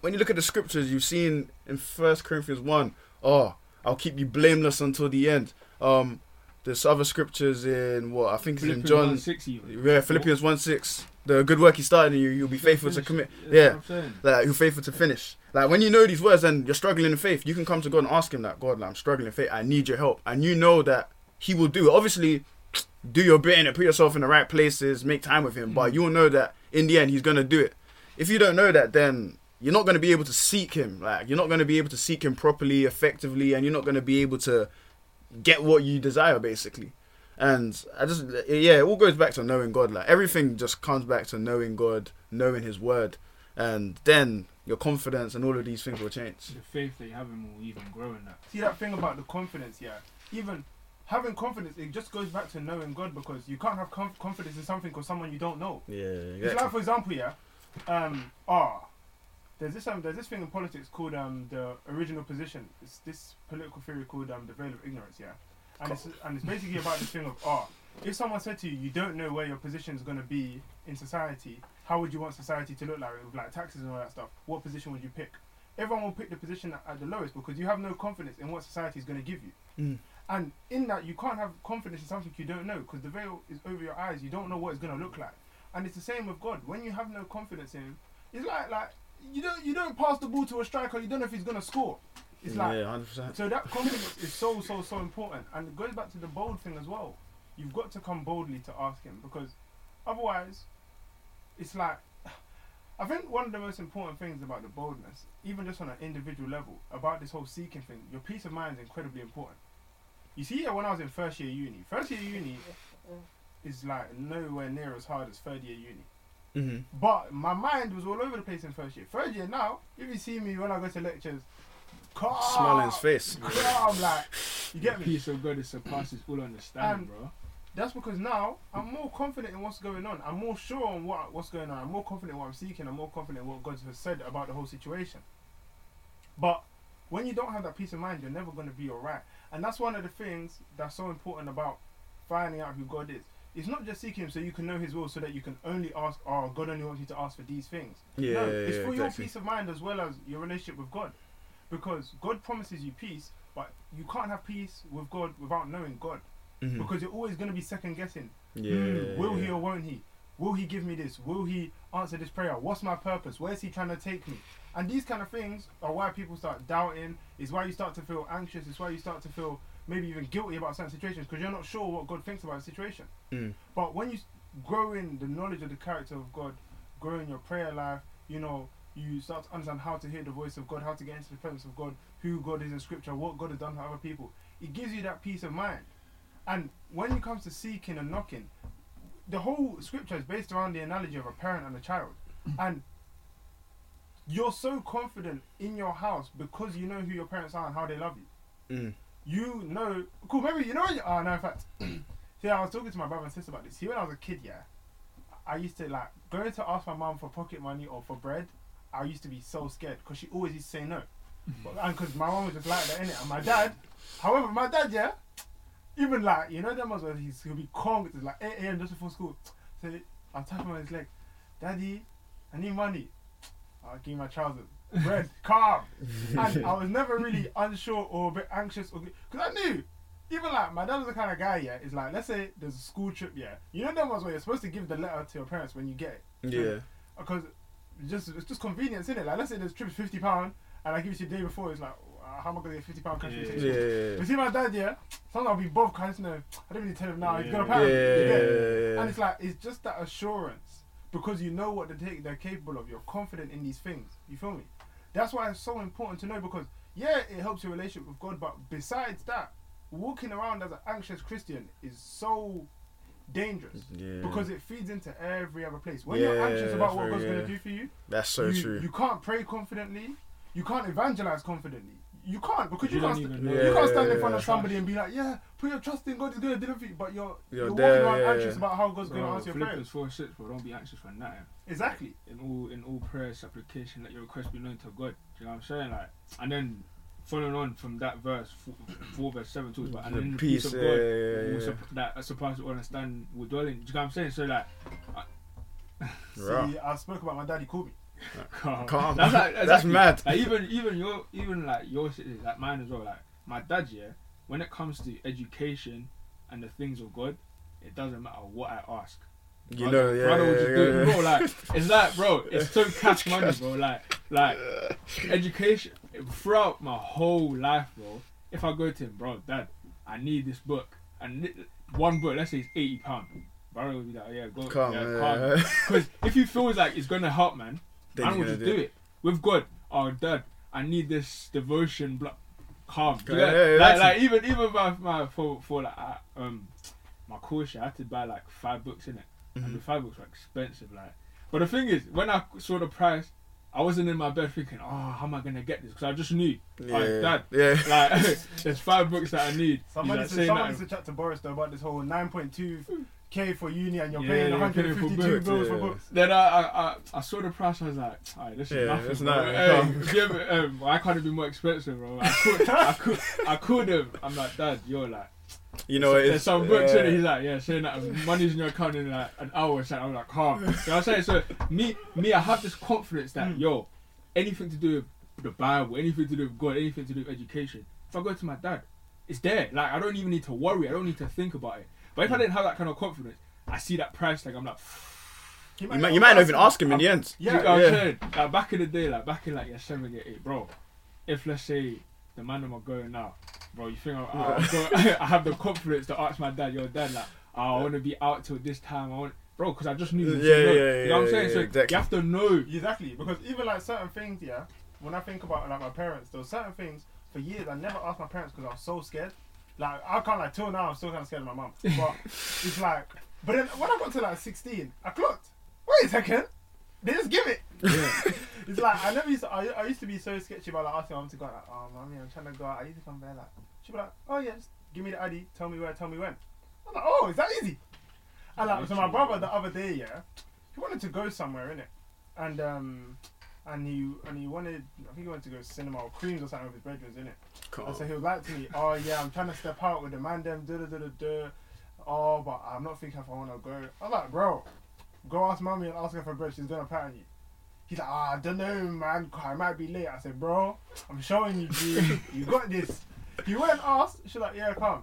When you look at the scriptures, you've seen in First Corinthians one, oh, I'll keep you blameless until the end. Um, there's other scriptures in what I think it's in John. 1, 6 even. Yeah, Philippians one six. The good work He started in you, you'll be faithful to commit. That's Yeah. what I'm saying. like you're faithful to finish. Like when you know these words and you're struggling in faith, you can come to God and ask Him that God, like, I'm struggling in faith. I need your help, and you know that He will do. it. Obviously, do your bit it, put yourself in the right places, make time with Him. But you will know that in the end, He's gonna do it. If you don't know that, then you're not gonna be able to seek Him. Like you're not gonna be able to seek Him properly, effectively, and you're not gonna be able to get what you desire, basically. And I just yeah, it all goes back to knowing God. Like everything just comes back to knowing God, knowing His Word, and then your confidence and all of these things will change. The faith that you have in will even grow in that. See that thing about the confidence, yeah. Even having confidence, it just goes back to knowing God because you can't have conf- confidence in something or someone you don't know. Yeah, It's like, for example, yeah. Um, ah, there's this um, there's this thing in politics called um the original position. It's this political theory called um the veil of ignorance, yeah. And it's and it's basically about this thing of ah, if someone said to you, you don't know where your position is going to be in society, how would you want society to look like with like taxes and all that stuff? What position would you pick? Everyone will pick the position at, at the lowest because you have no confidence in what society is going to give you. Mm. And in that, you can't have confidence in something you don't know because the veil is over your eyes. You don't know what it's going to look like. And it's the same with God. When you have no confidence in Him, it's like like you don't you don't pass the ball to a striker. You don't know if he's going to score. It's like yeah, hundred percent. so that confidence is so so so important, and it goes back to the bold thing as well. You've got to come boldly to ask Him because otherwise, it's like I think one of the most important things about the boldness, even just on an individual level, about this whole seeking thing, your peace of mind is incredibly important. You see, yeah, when I was in first year uni, first year uni is like nowhere near as hard as third year uni. Mm-hmm. But my mind was all over the place in first year. Third year now, if you see me when I go to lectures, calm, Smile on his face. calm, like you get the me. peace of God that surpasses all understanding, And- bro. That's because now I'm more confident in what's going on. I'm more sure on what what's going on. I'm more confident in what I'm seeking. I'm more confident in what God has said about the whole situation. But when you don't have that peace of mind, you're never going to be alright. And that's one of the things that's so important about finding out who God is. It's not just seeking Him so you can know His will, so that you can only ask. Oh, God only wants you to ask for these things. Yeah, no, yeah, it's yeah, for your exactly. peace of mind as well as your relationship with God, because God promises you peace, but you can't have peace with God without knowing God, Mhm. because you're always going to be second guessing. Yeah, Hmm, will yeah. he or won't he? Will he give me this? Will he answer this prayer? What's my purpose? Where's he trying to take me? And these kind of things are why people start doubting. Is why you start to feel anxious. It's why you start to feel maybe even guilty about certain situations because you're not sure what God thinks about a situation. Mm. But when you grow in the knowledge of the character of God, grow in your prayer life, you know, you start to understand how to hear the voice of God, how to get into the presence of God, who God is in Scripture, what God has done for other people. It gives you that peace of mind. And when it comes to seeking and knocking, the whole Scripture is based around the analogy of a parent and a child. And you're so confident in your house because you know who your parents are and how they love you Mm. you know, cool. Maybe you know. when you- Oh no, in fact, see, I was talking to my brother and sister about this. See, when I was a kid, yeah, I used to like going to ask my mum for pocket money or for bread. I used to be so scared because she always used to say no, but, and because my mum was just like that in it. And my dad, however, my dad, yeah, even like you know, them ones where he's he'll be calm. It's like 8 a.m. just before school. So I'll tap him on his leg, Daddy, I need money. I'll give you my trousers. Bread, calm. And I was never really unsure or a bit anxious or because I knew, even like my dad was the kind of guy. Yeah, is like let's say there's a school trip. Yeah, you know them ones where you're supposed to give the letter to your parents when you get it. Yeah. Because it's just it's just convenience, isn't it? Like let's say this trip's fifty pound and I give it to you the day before. It's like how am I gonna get fifty pound cash? Yeah. Yeah. yeah, You see my dad, yeah. Sometimes I'll be both kind of know. I don't really tell him now. He's Yeah. gonna yeah. pay. Yeah, you get yeah, yeah. And it's like it's just that assurance because you know what they're, they're capable of. You're confident in these things. You feel me? That's why it's so important to know because yeah, it helps your relationship with God, but besides that, walking around as an anxious Christian is so dangerous Yeah. because it feeds into every other place. When you're anxious about what God's yeah. gonna do for you, That's so you, true. You can't pray confidently. you can't evangelize confidently. You can't because you, You don't can't. st- know. you can't Yeah, stand in yeah, front of yeah. somebody and be like, "Yeah, put your trust in God. He's gonna deliver you," but you're You're you're, there, walking around yeah, anxious yeah. about how God's gonna answer your prayers. Philippians four six, bro. Don't be anxious for nothing. Exactly. In all in all prayer supplication, let your request be known to God. Do you know what I'm saying? Like, and then following on from that verse, four, four verse seven talks about, and The then the peace, peace of yeah, God yeah, will yeah. sup- that surpasses all understanding will dwell in. Do you know what I'm saying? So like, Right. See, I spoke about my daddy called me. Calm. Calm. That's, like, That's mad. Like even even your even like your city, like mine as well. Like my dad, yeah. When it comes to education and the things of God, it doesn't matter what I ask. You Brother- know, yeah, brother yeah, yeah, it, yeah. bro. Like it's like, bro, it's so cash money, bro. Like, like education throughout my whole life, bro. If I go to him, bro, dad, I need this book, and one book, let's say it's eighty pound, brother will be like, oh, yeah, go, Come, yeah, yeah. Because if he feels like it's gonna help, man, Then man he's will gonna just do it. with God. Oh, dad, I need this devotion. Blah, calm. Do Yeah, yeah, like, like even even my, my for for like uh, um my course, I had to buy like five books in it, and Mm-hmm. the five books were expensive. Like, but the thing is, when I saw the price, I wasn't in my bed thinking, oh, how am I gonna get this? Because I just knew, like, Yeah, dad, yeah. like there's five books that I need. Somebody He's said like, someone saying needs that- to chat to Boris though about this whole 9.2 k for uni and you're Yeah, paying you're paying for 152 books, bills for books. Then I, I I I saw the price. I was like, alright, this is Yeah, nothing. it's bro. nothing, Hey, come. give it, um, why can't be more expensive, bro? I could, I could, I could have. I'm like, Dad, you're like, You know, there's it's some books in it. He's like, yeah, saying that money's in your account in like an hour or something. I'm like, calm. You know what I'm saying? So me, me, I have this confidence that Mm. yo, anything to do with the Bible, anything to do with God, anything to do with education. If I go to my dad, it's there. Like I don't even need to worry. I don't need to think about it. But if I mm. didn't have that kind of confidence, I see that price tag. I'm like. You might, you might not even ask him in the end. Yeah, Yeah, you know yeah. I'm saying? Like back in the day, like back in like year seven, year eight, bro. If let's say the man I'm going now, bro, you think I, I, go, I have the confidence to ask my dad, your dad, like, oh, I want to be out till this time, I want, bro, because I just need he'd Yeah, say no. yeah, You know what I'm yeah, saying? yeah, so exactly. you have to know. Exactly, because even like certain things, yeah, when I think about like my parents, there were certain things for years I never asked my parents because I was so scared. Like I can't like till now I'm still kind of scared of my mum. But it's like, but then when I got to like 16, I clocked. Wait a second, they just give it. Yeah. It's like I never used to. I, I used to be so sketchy about like asking mum to go. Like, oh mommy, I'm trying to go out. I need to come there. Like she'd be like, oh yeah, just give me the ID. Tell me where. Tell me when. I'm like, oh, is that easy? And like, so my brother the other day, yeah, he wanted to go somewhere in it, and um, and he and he wanted, I think he wanted to go cinema or creams or something with his brethren in it. And so he was like to me, oh yeah, I'm trying to step out with the man them, da da da da da. Oh, but I'm not thinking if I want to go. I'm like, bro, go ask mommy and ask her for bread. She's gonna pattern you. He's like, ah, I don't know, man. I might be late. I said, bro, I'm showing you, G. you got this. He went and asked. She's like, yeah, come.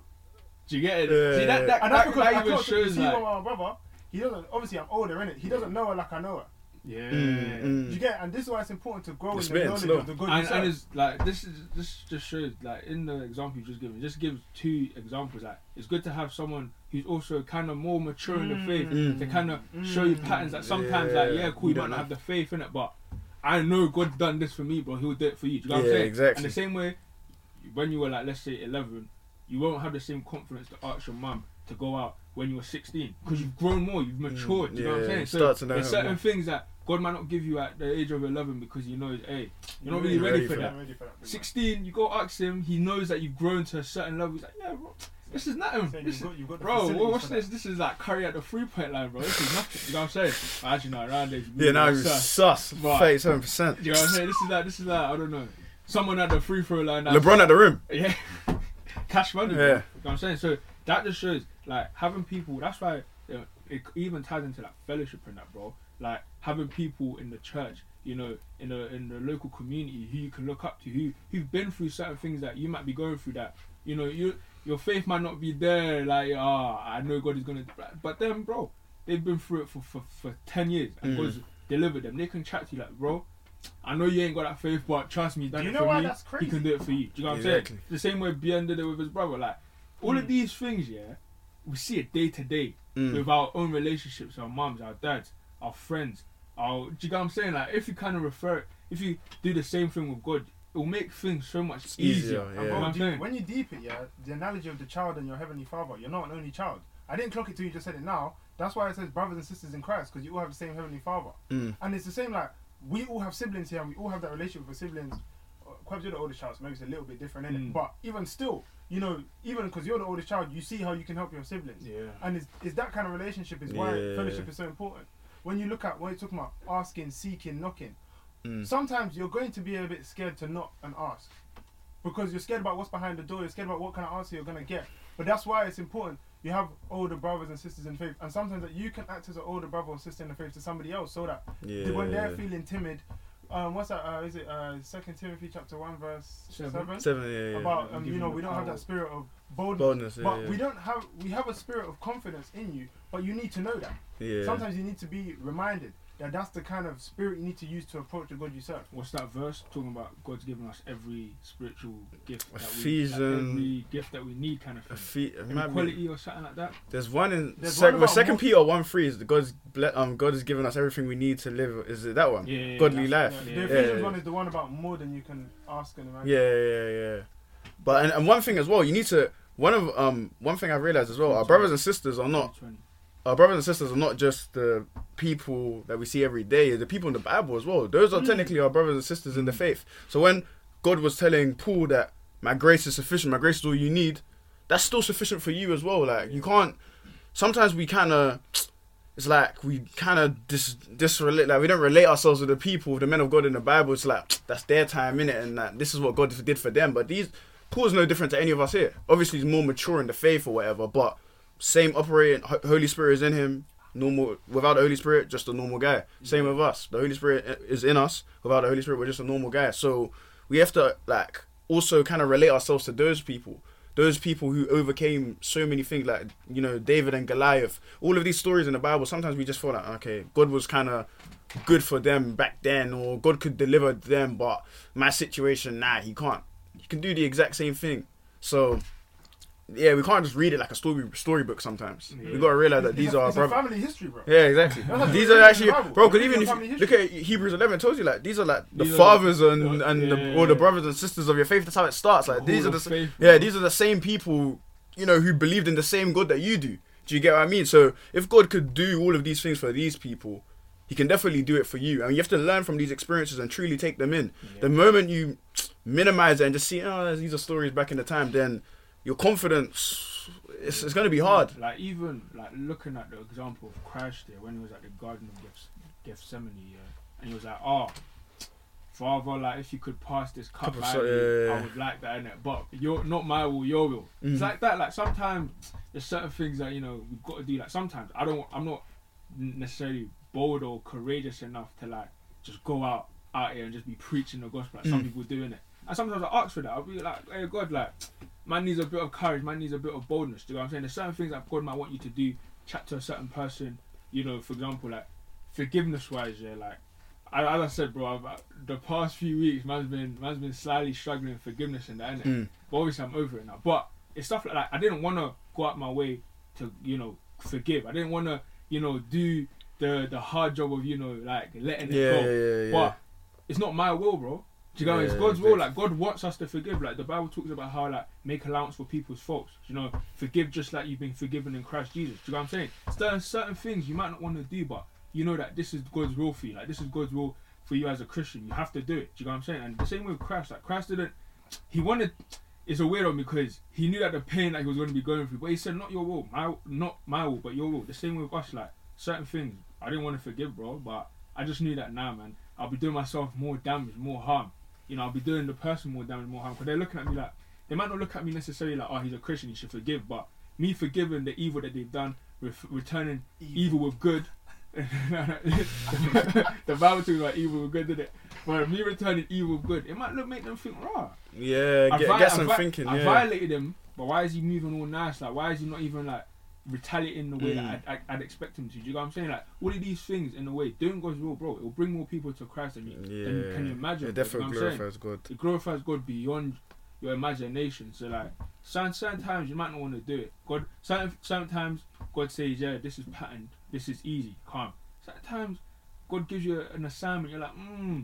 Do you get it? Yeah. See that that, And that, that's because that I even clocked it. You shows see like, my brother, he doesn't. Obviously, I'm older in it. He doesn't know her like I know her. Yeah. Mm, mm. You get, and this is why it's important to grow in It's the knowledge slow. of the good. and, and it's like this is this just shows like in the example you just given, just gives two examples. Like it's good to have someone who's also kind of more mature in the faith Mm. to kind of show you Mm. patterns. That sometimes like Yeah, yeah, cool, you you might don't not have the faith in it, but I know God's done this for me, bro. He'll do it for you. Do you know what Yeah, I'm saying? exactly. And the same way, when you were like let's say 11, you won't have the same confidence to ask your mum to go out when you were 16 because you've grown more, you've matured. do you know what I'm Mm. yeah, saying? So start to know there's certain more. things that God might not give you at the age of 11 because you know, hey, you're not really You're ready, ready for for that. I'm ready for that. 16, you go ask him, he knows that you've grown to a certain level. He's like, yeah, bro, this is nothing. Saying This you've got, you've got bro, what's for this? This is like curry at the three point line, bro. This is nothing. You know what I'm saying? Actually, no, around there. Yeah, now you're you're sus. sus. But- Thirty-seven percent. You know what I'm saying? This is like, this is like, I don't know. Someone at the free throw line. that- LeBron at the rim. Yeah. Cash money. bro. Yeah. You know what I'm saying? So that just shows like having people. That's why you know, it even ties into like fellowship and that, bro. Like having people in the church, you know, in the in the local community who you can look up to, who who've been through certain things that you might be going through. That you know, you your faith might not be there. Like, ah, I know God is gonna. But then, bro, they've been through it for for, for ten years and Mm. God's delivered them. They can chat to you like, bro. I know you ain't got that faith, but trust me, he's done Do you it know for why me. that's He can do it for you. Do you know what I'm saying? The same way Bien did it with his brother. Like all of Mm. these things, yeah, we see it day to day Mm. with our own relationships, our moms, our dads, our friends. Our, do you know what I'm saying? Like if you kind of refer, if you do the same thing with God, it will make things so much It's easier, easier. yeah. And You know bro, what I'm deep- saying? when you deep it, yeah, the analogy of the child and your heavenly father, you're not an only child. I didn't clock it till you just said it now. That's why it says brothers and sisters in Christ, because you all have the same heavenly father. Mm. And it's the same like we all have siblings here, and we all have that relationship with siblings. Kwabz, you're the oldest child, so maybe it's a little bit different, innit? Mm. But even still, you know, even because you're the oldest child, you see how you can help your siblings. Yeah. And it's, it's that kind of relationship is why Yeah. fellowship is so important. When you look at when you're talking about asking, seeking, knocking, Mm. sometimes you're going to be a bit scared to knock and ask because you're scared about what's behind the door. You're scared about what kind of answer you're gonna get. But that's why it's important. You have older brothers and sisters in faith, and sometimes that you can act as an older brother or sister in the faith to somebody else, so that Yeah. when they're feeling timid, um, what's that? Uh, is it uh, Second Timothy chapter one verse Seven. seven? Seven, yeah, yeah. About Yeah, um, you know we don't have that spirit of boldness, Boldness, yeah, but yeah. we don't have we have a spirit of confidence in you, but you need to know that. yeah. Sometimes you need to be reminded that that's the kind of spirit you need to use to approach the God you serve. What's that verse talking about? God's given us every spiritual gift that we, like Ephesians- every gift that we need, kind of A thing. feet, it Every might be- quality or something like that. There's one in There's sec- one with Second mo- Peter one three is the God's ble- um God has given us everything we need to live. Is it that one? Yeah, yeah, Godly that's- life. The Yeah, Ephesians yeah, yeah. one is the one about more than you can ask and imagine. Yeah, yeah, yeah. But and, and one thing as well, you need to one of um one thing I've realized as well, our brothers and sisters are not 20. Our brothers and sisters are not just the people that we see every day, the people in the Bible as well. Those are Mm. technically our brothers and sisters in the faith. So when God was telling Paul that my grace is sufficient, my grace is all you need, that's still sufficient for you as well. Like you can't. Sometimes we kind of. It's like we kind of dis disrelate, like we don't relate ourselves with the people, the men of God in the Bible. It's like that's their time in it, and that this is what God did for them. But these Paul's no different to any of us here. Obviously, he's more mature in the faith or whatever, but same operating. Holy Spirit is in him. Normal without the Holy Spirit, just a normal guy. Same with us. The Holy Spirit is in us. Without the Holy Spirit, we're just a normal guy. So we have to like also kind of relate ourselves to those people. Those people who overcame so many things, like you know David and Goliath. All of these stories in the Bible. Sometimes we just feel like okay, God was kind of good for them back then, or God could deliver them, but my situation, nah, He can't. He can do the exact same thing. So yeah, we can't just read it like a story storybook. Sometimes we gotta realize that It's these a- are it's a brothers. family history, bro. Yeah, exactly. These are actually, bro. Because even if you look at Hebrews eleven, it tells you like these are like the These are the- fathers and and the, yeah, or the brothers and sisters of your faith. That's how it starts. Like these are the faith, yeah, these are the same people, you know, who believed in the same God that you do. Do you get what I mean? So if God could do all of these things for these people, He can definitely do it for you. I mean, you have to learn from these experiences and truly take them in. The moment you minimize it and just see, oh, these are stories back in the time, then your confidence, it's, it's going to be hard. Like even like looking at the example of Christ there when he was at the Garden of Geths- Gethsemane, yeah, and he was like, "Oh, Father, like if you could pass this cup Cup by so- me, yeah, yeah, I would like that, innit? But you're not my will, your will. It's Mhm. like that. Like sometimes there's certain things that you know we've got to do. Like sometimes I don't, I'm not necessarily bold or courageous enough to like just go out out here and just be preaching the gospel like some Mm. people doing it. And sometimes I ask for that. I'll be like, hey God, like man needs a bit of courage, man needs a bit of boldness. Do you know what I'm saying? There's certain things that God might want you to do, chat to a certain person, you know, for example, like forgiveness wise, yeah, like I, as I said, bro, I've, the past few weeks, man's been man's been slightly struggling with forgiveness and that, innit? Mm. But obviously, I'm over it now. But it's stuff like that. I didn't want to go out my way to, you know, forgive. I didn't want to, you know, do the the hard job of, you know, like letting it Yeah, go. yeah, yeah, yeah. But it's not my will, bro. Do you know? it's God's will. Like God wants us to forgive. Like the Bible talks about how like make allowance for people's faults. You know, forgive just like you've been forgiven in Christ Jesus. Do you know what I'm saying? Certain certain things you might not want to do, but you know that this is God's will for you. Like this is God's will for you as a Christian. You have to do it. Do you know what I'm saying? And the same with Christ. Like Christ didn't. He wanted. It's a weird one because he knew that the pain that he was going to be going through, but he said, "Not your will, my not my will, but your will." The same with us. Like certain things, I didn't want to forgive, bro, but I just knew that now, man. I'll be doing myself more damage, more harm. You know, I'll be doing the person more damage, more harm. Because they're looking at me like they might not look at me necessarily like, "Oh, he's a Christian, he should forgive," but me forgiving the evil that they've done, ref- returning evil with good. the Bible talks about evil with good, didn't it? But me returning evil with good, it might look make them think, raw. Yeah, I get, vi- get I some vi- thinking. I Yeah. violated him, but why is he moving all nice? Like, why is he not even like retaliating the way Mm. that I'd, I'd, I'd expect him to? Do you know what I'm saying? Like, all of these things in a way, doing God's will, bro, it'll bring more people to Christ than you, yeah. than you can imagine. It bro, you know definitely I'm saying? glorifies God. It glorifies God beyond your imagination. So like, certain, certain times you might not want to do it. God, certain, certain times God says, yeah, this is patterned, this is easy, calm. Sometimes God gives you an assignment, you're like, hmm,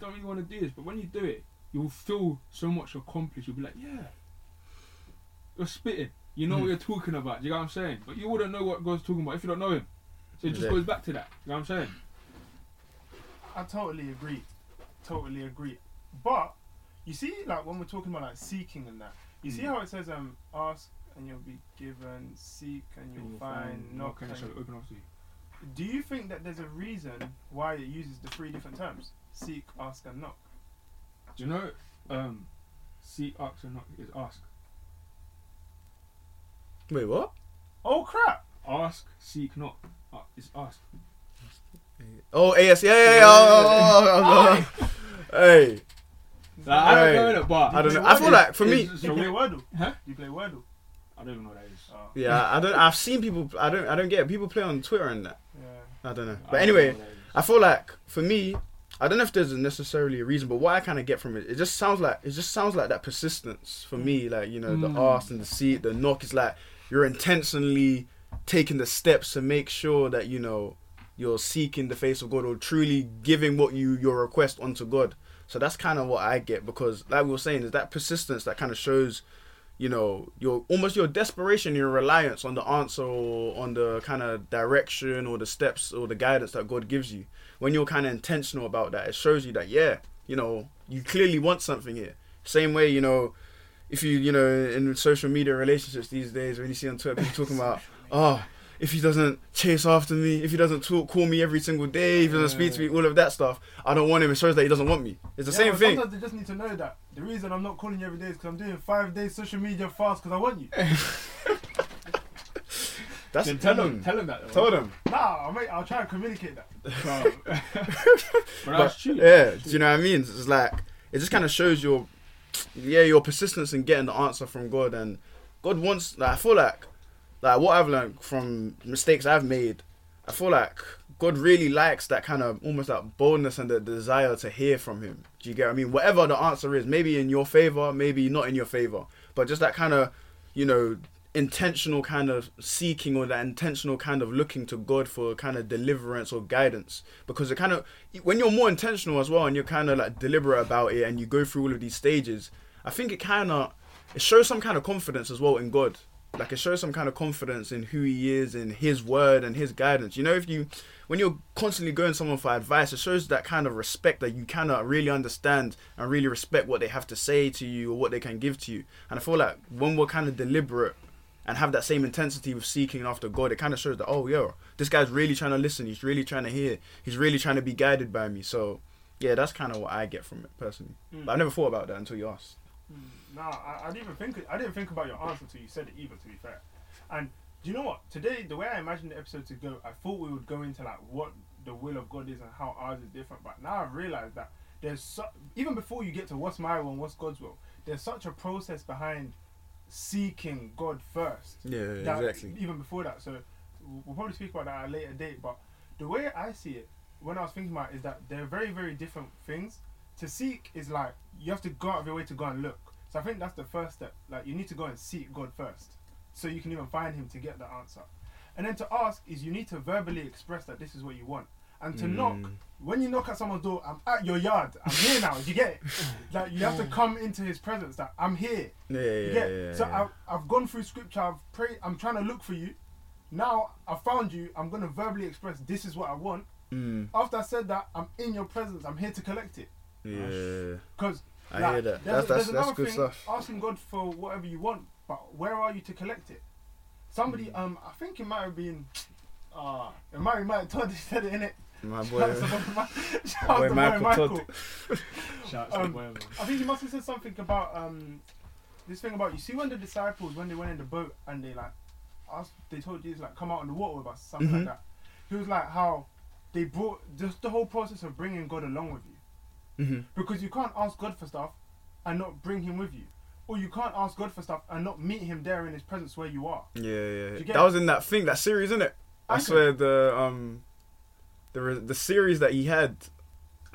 don't really want to do this, but when you do it, you'll feel so much accomplished. You'll be like, yeah, you're spitting. You know what you're talking about. Do you know what I'm saying? But you wouldn't know what God's talking about if you don't know Him. So it just Exactly. goes back to that. You know what I'm saying? I totally agree. Totally agree. But you see, like when we're talking about like seeking and that, you see Mm. how it says um ask and you'll be given, seek and you'll, And you'll find, knock. and it and- shall open up to you. Do you think that there's a reason why it uses the three different terms? Seek, ask, and knock. Do you know, um, seek, ask, and knock is ask. Wait, what? Oh crap! Ask, seek, not. Uh, it's ask. Oh, AS. Yeah, yeah, yeah. Oh, oh, oh, oh, oh. Hey, Like, I don't Right. know that, but I don't know. I feel like for me, It's- Do you play it's- Wordle? Huh? Do you play Wordle? I don't even know what that is. Oh, yeah, I don't. I've seen people. I don't. I don't get it. people play on Twitter and that. yeah. I don't know. I But don't anyway, know what that is. I feel like for me, I don't know if there's necessarily a reason, but what I kind of get from it, it just sounds like it just sounds like that persistence for me. Like you know, the Mm. ask and the seat, the knock is like you're intentionally taking the steps to make sure that you know you're seeking the face of God or truly giving what you your request onto God. So that's kind of what I get because, like we were saying, is that persistence that kind of shows, you know, your almost your desperation, your reliance on the answer or on the kind of direction or the steps or the guidance that God gives you. When you're kind of intentional about that, it shows you that yeah, you know, you clearly want something here. Same way, you know, if you you know in social media relationships these days, when you see on Twitter people talking about, oh, if he doesn't chase after me, if he doesn't talk, call me every single day, if he doesn't speak to me, all of that stuff, I don't want him. It shows that he doesn't want me. It's the Yeah, same thing. Sometimes they just need to know that the reason I'm not calling you every day is because I'm doing five days social media fast because I want you. That's Then tell them, tell them that. though. Tell them. nah, I'll, make, I'll try and communicate that. But But, that's true. Yeah, do you know what I mean? It's like it just kind of shows your yeah your persistence in getting the answer from God, and God wants. Like I feel like like what I've learned from mistakes I've made, I feel like God really likes that kind of almost that boldness and the desire to hear from Him. Do you get what I mean? Whatever the answer is, maybe in your favor, maybe not in your favor, but just that kind of you know intentional kind of seeking or that intentional kind of looking to God for kind of deliverance or guidance. Because it kind of when you're more intentional as well and you're kind of like deliberate about it and you go through all of these stages I think it kind of it shows some kind of confidence as well in God. Like it shows some kind of confidence in who he is in his word and his guidance. You know if you when you're constantly going to someone for advice it shows that kind of respect that you cannot really understand and really respect what they have to say to you or what they can give to you. And I feel like when we're kind of deliberate and have that same intensity with seeking after God, it kind of shows that oh yo, this guy's really trying to listen. He's really trying to hear. He's really trying to be guided by me. So yeah, that's kind of what I get from it personally. Mm. But I never thought about that until you asked. Nah, I, I didn't even think I didn't think about your answer until you said it either. To be fair, and do you know what? Today, the way I imagined the episode to go, I thought we would go into like what the will of God is and how ours is different. But now I've realized that there's so, even before you get to what's my will and what's God's will, there's such a process behind seeking God first. Yeah, that- Even before that, so we'll- we'll probably speak about that at a later date. But the way I see it, when I was thinking about it, is that they're very, very different things. To seek is like you have to go out of your way to go and look. So I think that's the first step. Like you need to go and seek God first, so you can even find Him to get the answer. And then to ask is you need to verbally express that this is what you want. And to knock, Mm. when you knock at someone's door, I'm at your yard. I'm here now. You get it? Like you have to come into His presence. That I'm here. Yeah, yeah, yeah. so yeah. I've, I've gone through scripture. I've prayed. I'm trying to look for you. Now I found you. I'm gonna verbally express this is what I want. Mm, After I said that, I'm in your presence. I'm here to collect it. yeah. Cause I like, hear that. There's, That's that's there's that's another good thing, stuff. Asking God for whatever you want, but where are you to collect it? Somebody, Hmm. um, I think it might have been, uh, it might it might have Todd said it in it. My boy, my- shout boy out to my Michael Michael. Shout out to Um. I think he must have said something about um this thing about you see when the disciples when they went in the boat and they like asked they told Jesus like come out on the water with us something Mhm. like that. He was like how they brought just the whole process of bringing God along with you hmm because you can't ask God for stuff and not bring Him with you, or you can't ask God for stuff and not meet Him there in His presence where you are. Yeah, yeah. you That it? was in that thing, that series, isn't it? I swear the um, the the series that he had.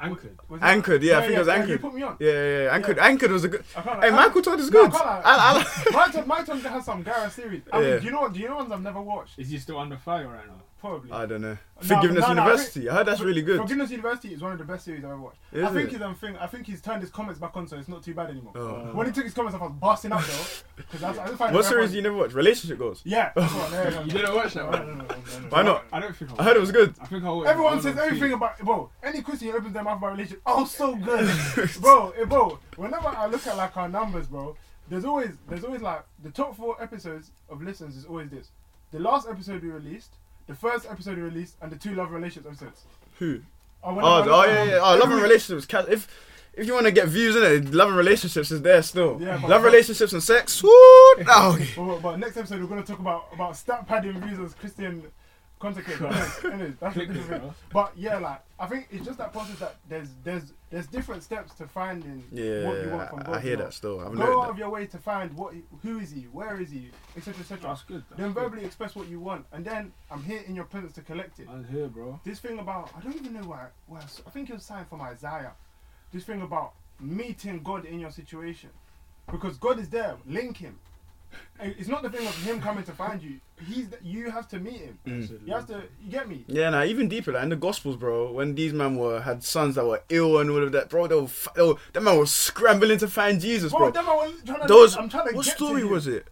Anchored. Was Anchored, yeah, I think it was You Anchored. put me on. Yeah, yeah, yeah. Anchored, Anchored was a good. I can't, Hey, I- Michael Todd is No, I good. can't lie. I, I like. my, turn, my turn has some Gareth series. I Yeah. mean, do you know what? Do you know ones I've never watched? Is he still under fire right now? Probably. I don't know. No, Forgiveness no, no, I University. I heard that's really good. Forgiveness University is one of the best series I've ever watched. Is I think it? he's um, thing, I think he's turned his comments back on, so it's not too bad anymore. Oh. When he took his comments off, I was busting up though. Because I, I just find What series funny. you never watched? Relationship Goals. Yeah. that's one, yeah, yeah, You didn't watch that No, one? no, no, no, no, no. Why not? I don't think I heard it was good. I think I watched Everyone says everything about bro. Any Christian who opens their mouth about relationship, oh, so good, bro. eh, bro, whenever I look at like our numbers, bro, there's always there's always like the top four episodes of listens is always this: the last episode we released, the first episode released, and the two love relationships episodes. Who? Oh, whenever Oh, I oh yeah, yeah. Oh, love and relationships. ca- If if you want to get views in it, love and relationships is there still. Yeah, but- love relationships and sex. Woo! Oh, But, but next episode we're gonna talk about about stat padding views as Christian content creators. Anyways, that's a Click this, different thing. bro. But yeah, like I think it's just that process that there's there's there's different steps to finding what you want from yeah, God. I hear know. that still. I've Go out that. of your way to find what, who is he, where is he, etc., etc. That's good. That's Then good. verbally express what you want, and then I'm here in your presence to collect it. I'm here, bro. This thing about I don't even know where, where I think it was signed from Isaiah. This thing about meeting God in your situation, because God is there. Link him. And It's not the thing of him coming to find you. He's the, you have to meet him. Mm. You have to. You get me? Yeah, nah, even deeper, like in the Gospels, bro. When these men were had sons that were ill and all of that, bro, they were, f- they were that man was scrambling to find Jesus, Bro, bro. them I was trying to. Those, I'm trying to what get story to you. was it?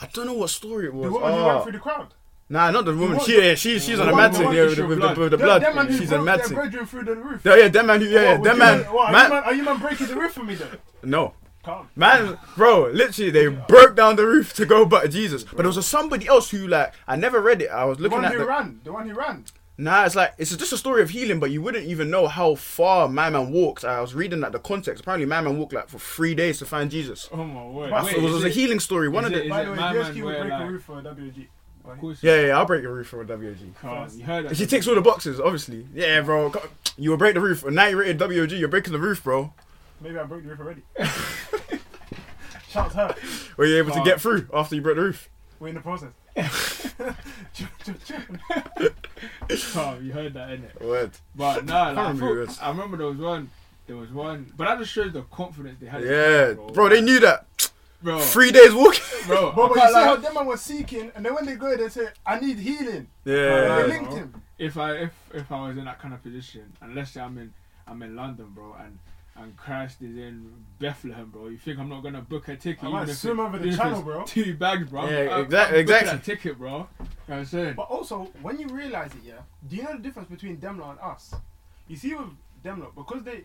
I don't know what story it was. The woman who Oh. ran through the crowd. Nah, not the woman. one- She, yeah, she, she's the on a one- mad thing, yeah, with with the, with the, blood. with the Them- them man who She's a broke mad their thing. through the roof. Yeah, yeah, that man, yeah, yeah, that man, are, you man, are you man breaking the roof for me though? no. Calm. Man, bro, literally, they broke down the roof to go but Jesus. But there was a somebody else who, like, I never read it. I was looking at The one at who the. ran. The one who ran. Nah, it's like it's just a story of healing, but you wouldn't even know how far my man walked. I was reading like the context. Apparently, my man walked like for three days to find Jesus. Oh my word. Wait, it was, is a healing story. One is of it- the is By the way, my DSQ man would where, break a like- roof for WG. Of yeah, yeah, I'll break the roof for a WG. Calm. You heard that? She ticks all the boxes, obviously. Yeah, bro, you will break the roof. A 90 rated WG, you're breaking the roof, bro. Maybe I broke the roof already. Shouts her. Were you able to Oh. get through after you broke the roof? We're in the process. Calm. You heard that, innit? Word. But nah, like, I, remember who thought. I remember there was one. There was one, but that just shows the confidence they had. in Yeah, God, bro, they knew that. bro, Three days walking. bro. But, but you can't see lie. how them man was seeking, and then when they go, they say, "I need healing." And Yeah. they Right. linked him. if I if if I was in that kind of position, and let's say I'm in I'm in London, bro, and and Christ is in Bethlehem, bro. You think I'm not gonna book a ticket? I might swim over the channel, bro. Two bags, bro. Yeah, I'm- exact- I'm exactly. That ticket, bro. You know what I'm saying? But also, when you realize it, yeah, do you know the difference between Demla and us? You see with Demla, because they,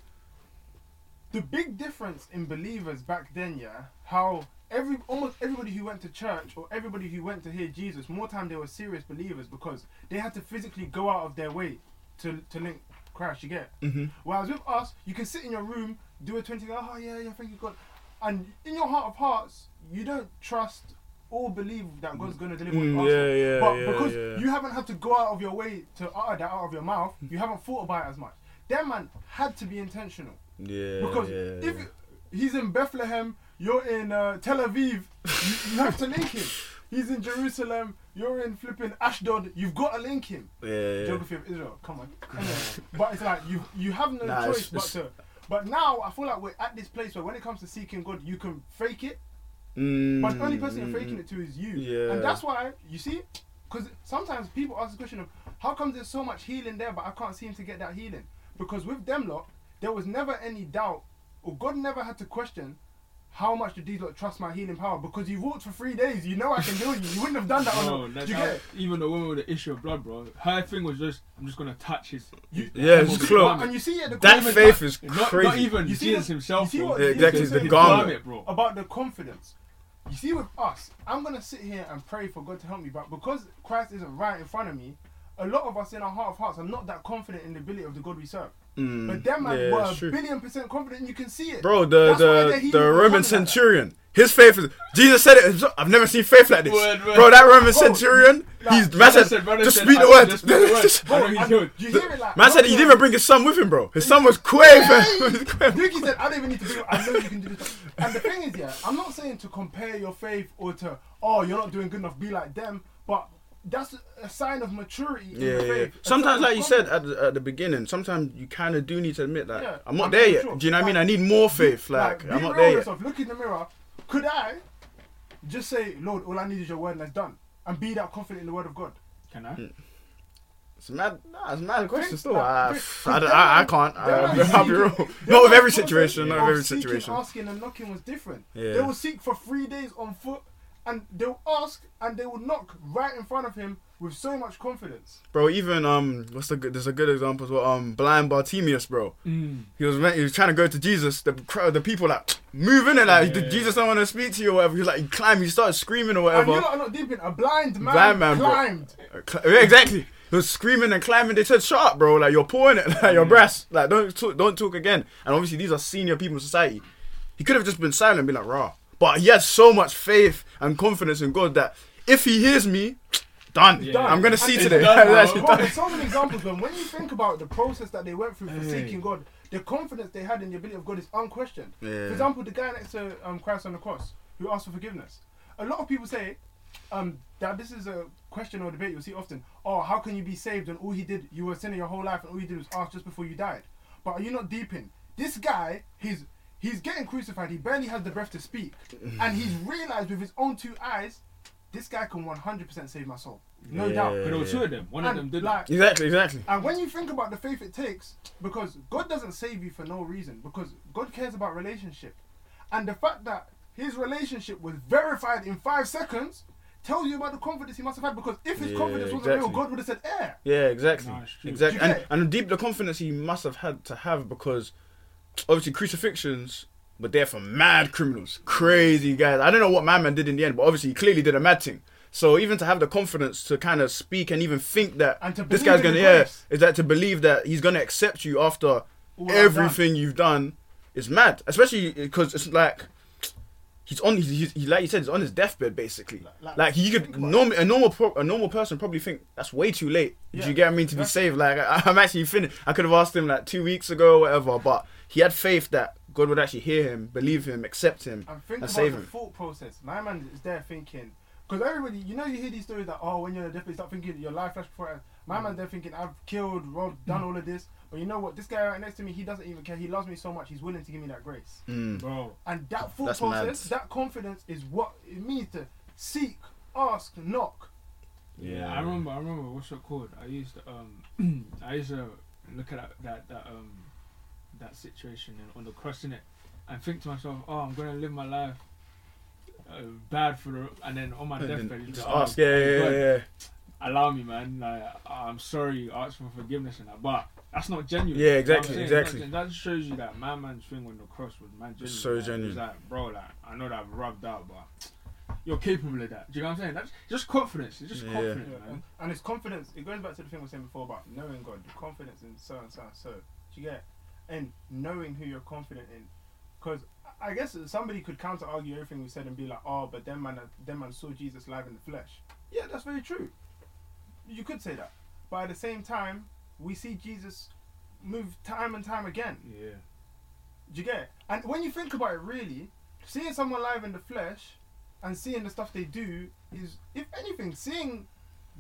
the big difference in believers back then, yeah, how every almost everybody who went to church or everybody who went to hear Jesus, more time they were serious believers because they had to physically go out of their way to to link Christ. You get? Mhm. Whereas with us, you can sit in your room, do a twenty, go, oh yeah, yeah, thank you God, and in your heart of hearts, you don't trust or believe that God's going to deliver. Mm, you yeah, yeah, But yeah, because yeah. you haven't had to go out of your way to utter that out of your mouth, you haven't thought about it as much. That man had to be intentional Yeah. because yeah, if he's in Bethlehem, you're in uh, Tel Aviv, you, you have to link him. He's in Jerusalem, you're in flipping Ashdod, you've got to link him. yeah, yeah. Geography of Israel, come on. Anyway, but it's like you you have no Nah, choice it's- but it's- to. But now I feel like we're at this place where when it comes to seeking God, you can fake it, Mm, but the only person you're mm, faking it to is you. Yeah. And that's why you see, because sometimes people ask the question of how come there's so much healing there, but I can't seem to get that healing. Because with them lot, there was never any doubt, or God never had to question. How much do these lot trust my healing power? Because you walked for three days, you know I can heal you. You wouldn't have done that on Bro, a, that's you how, get it? even the woman with the issue of blood, bro. Her thing was just, I'm just gonna touch his. You- Yeah, it's his close. garment. And you see at the That faith is Not, crazy. not even You see Jesus what- himself, you see what- Yeah, exactly, His- the garment. bro. about the confidence. You see, with us, I'm gonna sit here and pray for God to help me, but because Christ isn't right in front of me, a lot of us in our heart of hearts are not that confident in the ability of the God we serve. Mm, But them man yeah, were a true. billion percent confident, and you can see it. Bro, the That's the, the Roman something like centurion, his faith is Jesus said it. I've never seen faith like this, Word, word. bro. That Roman Bro, centurion, like, he's man Brother said, just speak the word. Just speak the word. Just- I know he's and good. You hear it like Man said he didn't even bring his son with him, bro. His son was quay, fam. Dookie said, I don't even need to do it. I know you can do this. And the thing is, yeah, I'm not saying to compare your faith or to, oh, you're not doing good enough, be like them. But that's a sign of maturity in Yeah, yeah. Sometimes, like you said at the, at the beginning, sometimes you kind of do need to admit that Yeah, I'm not I'm there yet. sure. Do you know what I mean? I need more faith. Like, be I'm not there with yet. Look in the mirror. Could I just say, Lord, all I need is your word and that's done? And be that confident in the word of God? Can I? Hmm. It's mad. Nah, it's mad question still. nah, ah, I, I, I, I can't. man- I, them man I'll be seeking- real. them Not with every situation. Not of with every seeking, situation. Asking and knocking was different. Yeah. They will seek for three days on foot, and they'll ask and they will knock right in front of him with so much confidence. Bro, even um, what's the good? There's a good example as well. Um, blind Bartimaeus, bro. Mm. He was he was trying to go to Jesus. The crowd, the people like moving and like Yeah. the Jesus don't want to speak to you or whatever. He was like he climbed. He started screaming or whatever. And whatever. you I'm not deep in a blind man, Blind man, bro. climbed. Uh, cl- yeah, exactly. He was screaming and climbing. They said, "Shut up, bro! Like you're pouring it, like your breast. Like don't talk, don't talk again." And obviously, these are senior people in society. He could have just been silent and been like, "Raw," but he has so much faith and confidence in God that if he hears me, done. Yeah. I'm gonna see today. done, bro. Actually Bro, done. there's so many examples when when you think about the process that they went through for Hey. seeking God, the confidence they had in the ability of God is unquestioned. Yeah. For example, the guy next to um, Christ on the cross who asked for forgiveness. A lot of people say um, that this is a question or debate you'll see often. Oh, how can you be saved when all he did, you were sinning your whole life and all you did was ask just before you died? But are you not deep in? This guy, he's he's getting crucified. He barely has the breath to speak, and he's realized with his own two eyes, this guy can 100% save my soul, no Yeah. doubt. But there were two of them. One of them did like, Exactly, exactly. and when you think about the faith it takes, because God doesn't save you for no reason, because God cares about relationship. And the fact that his relationship was verified in five seconds tells you about the confidence he must have had. Because if his Yeah, confidence wasn't real. God would have said, air. Yeah, exactly, No, exactly. And get and deep the confidence he must have had to have because obviously crucifixions but they're for mad criminals, crazy guys. I don't know what Madman did in the end, but obviously he clearly did a mad thing. So even to have the confidence to kind of speak and even think that this guy's gonna yeah grace. is that to believe that he's gonna accept you after All everything you've done is mad, especially because it's like. He's on. He's, he's he, like you said. He's on his deathbed, basically. Like- Like, you think could about norm, a normal pro, a normal person probably think that's way too late. Do you get what I mean to be saved? Like I, I'm actually finished. I could have asked him like two weeks ago or whatever, but he had faith that God would actually hear him, believe him, accept him, And think and about save the him. thought process. My man is there thinking, because everybody, you know, you hear these stories that oh, when you're in a deathbed, you start thinking your life flashed before. Your eyes. My man's there thinking I've killed, robbed, done all of this, but you know what? This guy right next to me, he doesn't even care. He loves me so much, he's willing to give me that grace. Mm. Bro, And that thought That's process, mad. that confidence is what it means to seek, ask, knock. Yeah, I remember. I remember. What's it called? I used to, um, I used to look at that that, that um that situation and on the cross in it, and think to myself, oh, I'm gonna live my life uh, bad for the, and then on my And deathbed, you just just ask, yeah, yeah, yeah, yeah. Allow me, man. Like, I'm sorry, you ask for forgiveness and that, but that's not genuine. Yeah, You know exactly, saying? Exactly. gen- That shows you that my man's thing on the cross was man genuine. So like, it was genuine. like, bro, like I know that I've rubbed out, but you're capable of that. Do you know what I'm saying? That's just confidence. It's just Yeah. confidence, Yeah, man. And it's confidence. It goes back to the thing we were saying before about knowing God, the confidence in so and so and so. Do you get? it? And knowing who you're confident in, because I guess somebody could counter argue everything we said and be like, oh, but them man, them man saw Jesus live in the flesh. Yeah, that's very true. You could say that, but at the same time, we see Jesus move time and time again. Yeah. Do you get it? And when you think about it, really, seeing someone live in the flesh and seeing the stuff they do is, if anything, seeing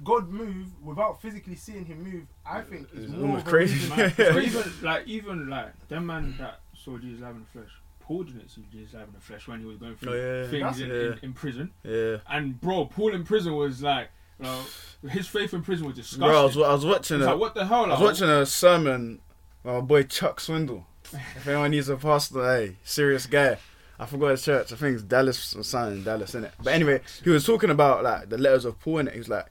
God move without physically seeing Him move, I think is more almost crazy. reason- Man, even like even like them man that saw Jesus live in the flesh. Paul didn't see Jesus live in the flesh when he was going through Oh, yeah. things in, yeah. in, in prison. Yeah. And bro, Paul in prison was like, you know, his faith in prison was disgusting. Bro, I was, I was watching a, like, what the hell? I was watching a sermon by my boy Chuck Swindoll. if anyone needs a pastor, hey, serious guy. I forgot his church. I think it's Dallas or something, Dallas, innit? But anyway, he was talking about like the letters of Paul, and he was like,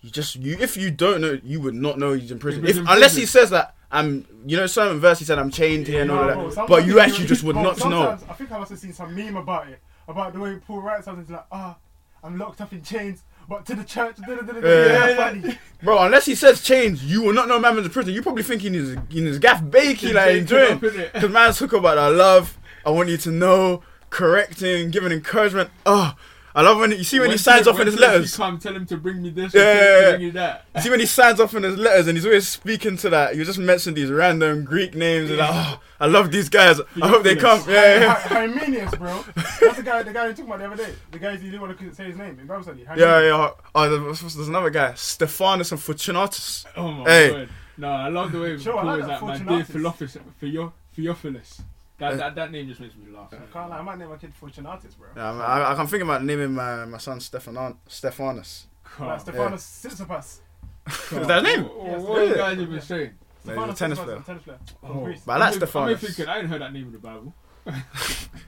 "You just you if you don't know, you would not know he's in prison. If, in unless he says that I'm, you know, certain verse he said I'm chained here and all bro, that, but you actually just would not know. I think I must have seen some meme about it, about the way Paul writes something he's like, ah, I'm locked up in chains, but to the church, Yeah. Bro, unless he says chains, you will not know man's in prison. You probably think he's in his gaff bakey like enjoying. Because man's talk about I love, I want you to know, correcting, giving encouragement. Oh, I love when you see when he signs to- off in his letters. You come tell him to bring me this. Yeah, or tell him yeah, yeah. bring you that. You see when he signs off in his letters and he's always speaking to that. You just mention these random Greek names and like, oh, I love these guys. I hope they come. Yeah, yeah. yeah. Hy- Hymenaeus, bro. That's the guy, the guy you talking about the other day. The guy you didn't want to say his name in Bible study. Yeah, yeah. Oh, there's, there's another guy, Stephanus and Fortunatus. Oh my Hey. god. No, I love the way Sure, I Paul like is that like, my dear Fortunatus. Theophilus. Theo- That, Uh, that, that name just makes me laugh. I can't lie, I might name my kid Fortunatus, bro. Yeah, I, I, I can think about naming my, my son Stephanon, Stephanus. God. Like Stephanus Tsitsipas. Is that his name? What, Yes, what are you yeah. guys even saying? No, Stefanos a tennis player. tennis player Oh. But I like I'm even- I'm thinking, I ain't heard that name in the Bible.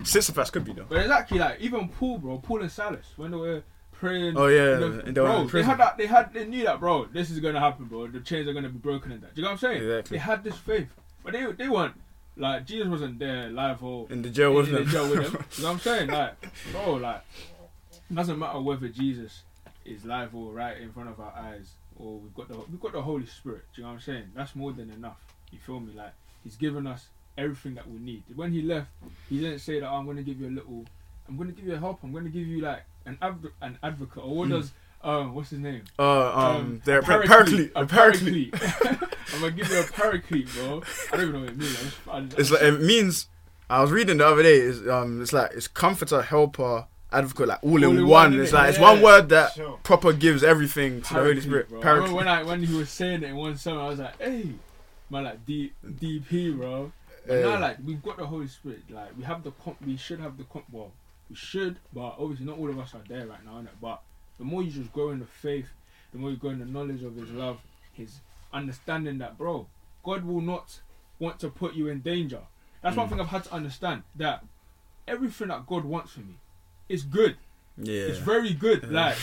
Tsitsipas could be though. But it's actually like even Paul, bro, Paul and Silas when they were praying. Oh yeah, in the- and they bro, they had that. They had. They knew that, bro. This is gonna happen, bro. The chains are gonna be broken and that. Do you know what I'm saying? Exactly. They had this faith, but they they weren't like Jesus wasn't there live or in the jail, in wasn't the jail with them. You know what I'm saying? Like, bro, like, it doesn't matter whether Jesus is live or right in front of our eyes, or we've got the we've got the Holy Spirit. Do you know what I'm saying? That's more than enough. You feel me? Like, He's given us everything that we need. When He left, He didn't say that oh, I'm going to give you a little, I'm going to give you a help. I'm going to give you like an adv- an advocate, or what Mm. does um what's his name? Uh, um, they're a par- paraclete. A A paraclete. paraclete. I'm gonna give you a paraclete, bro. I don't even know what it means. I just, I just, It's like it means. I was reading the other day. Is um, it's like it's comforter, helper, advocate, like all, in, in one. one, It's innit? like it's Yeah. one word that Sure. proper gives everything to the Holy Spirit. bro. Paraclete. remember when I when he was saying it in one sermon, I was like, hey, man, like D, DP, bro. But Yeah. now, like, we've got the Holy Spirit. Like, we have the comp. We should have the comp. Well, we should, but obviously not all of us are there right now, innit? But the more you just grow in the faith, the more you grow in the knowledge of His love, His understanding that, bro, God will not want to put you in danger. That's one Mm. thing I've had to understand that everything that God wants for me is good. yeah. It's very good. Yeah. Like,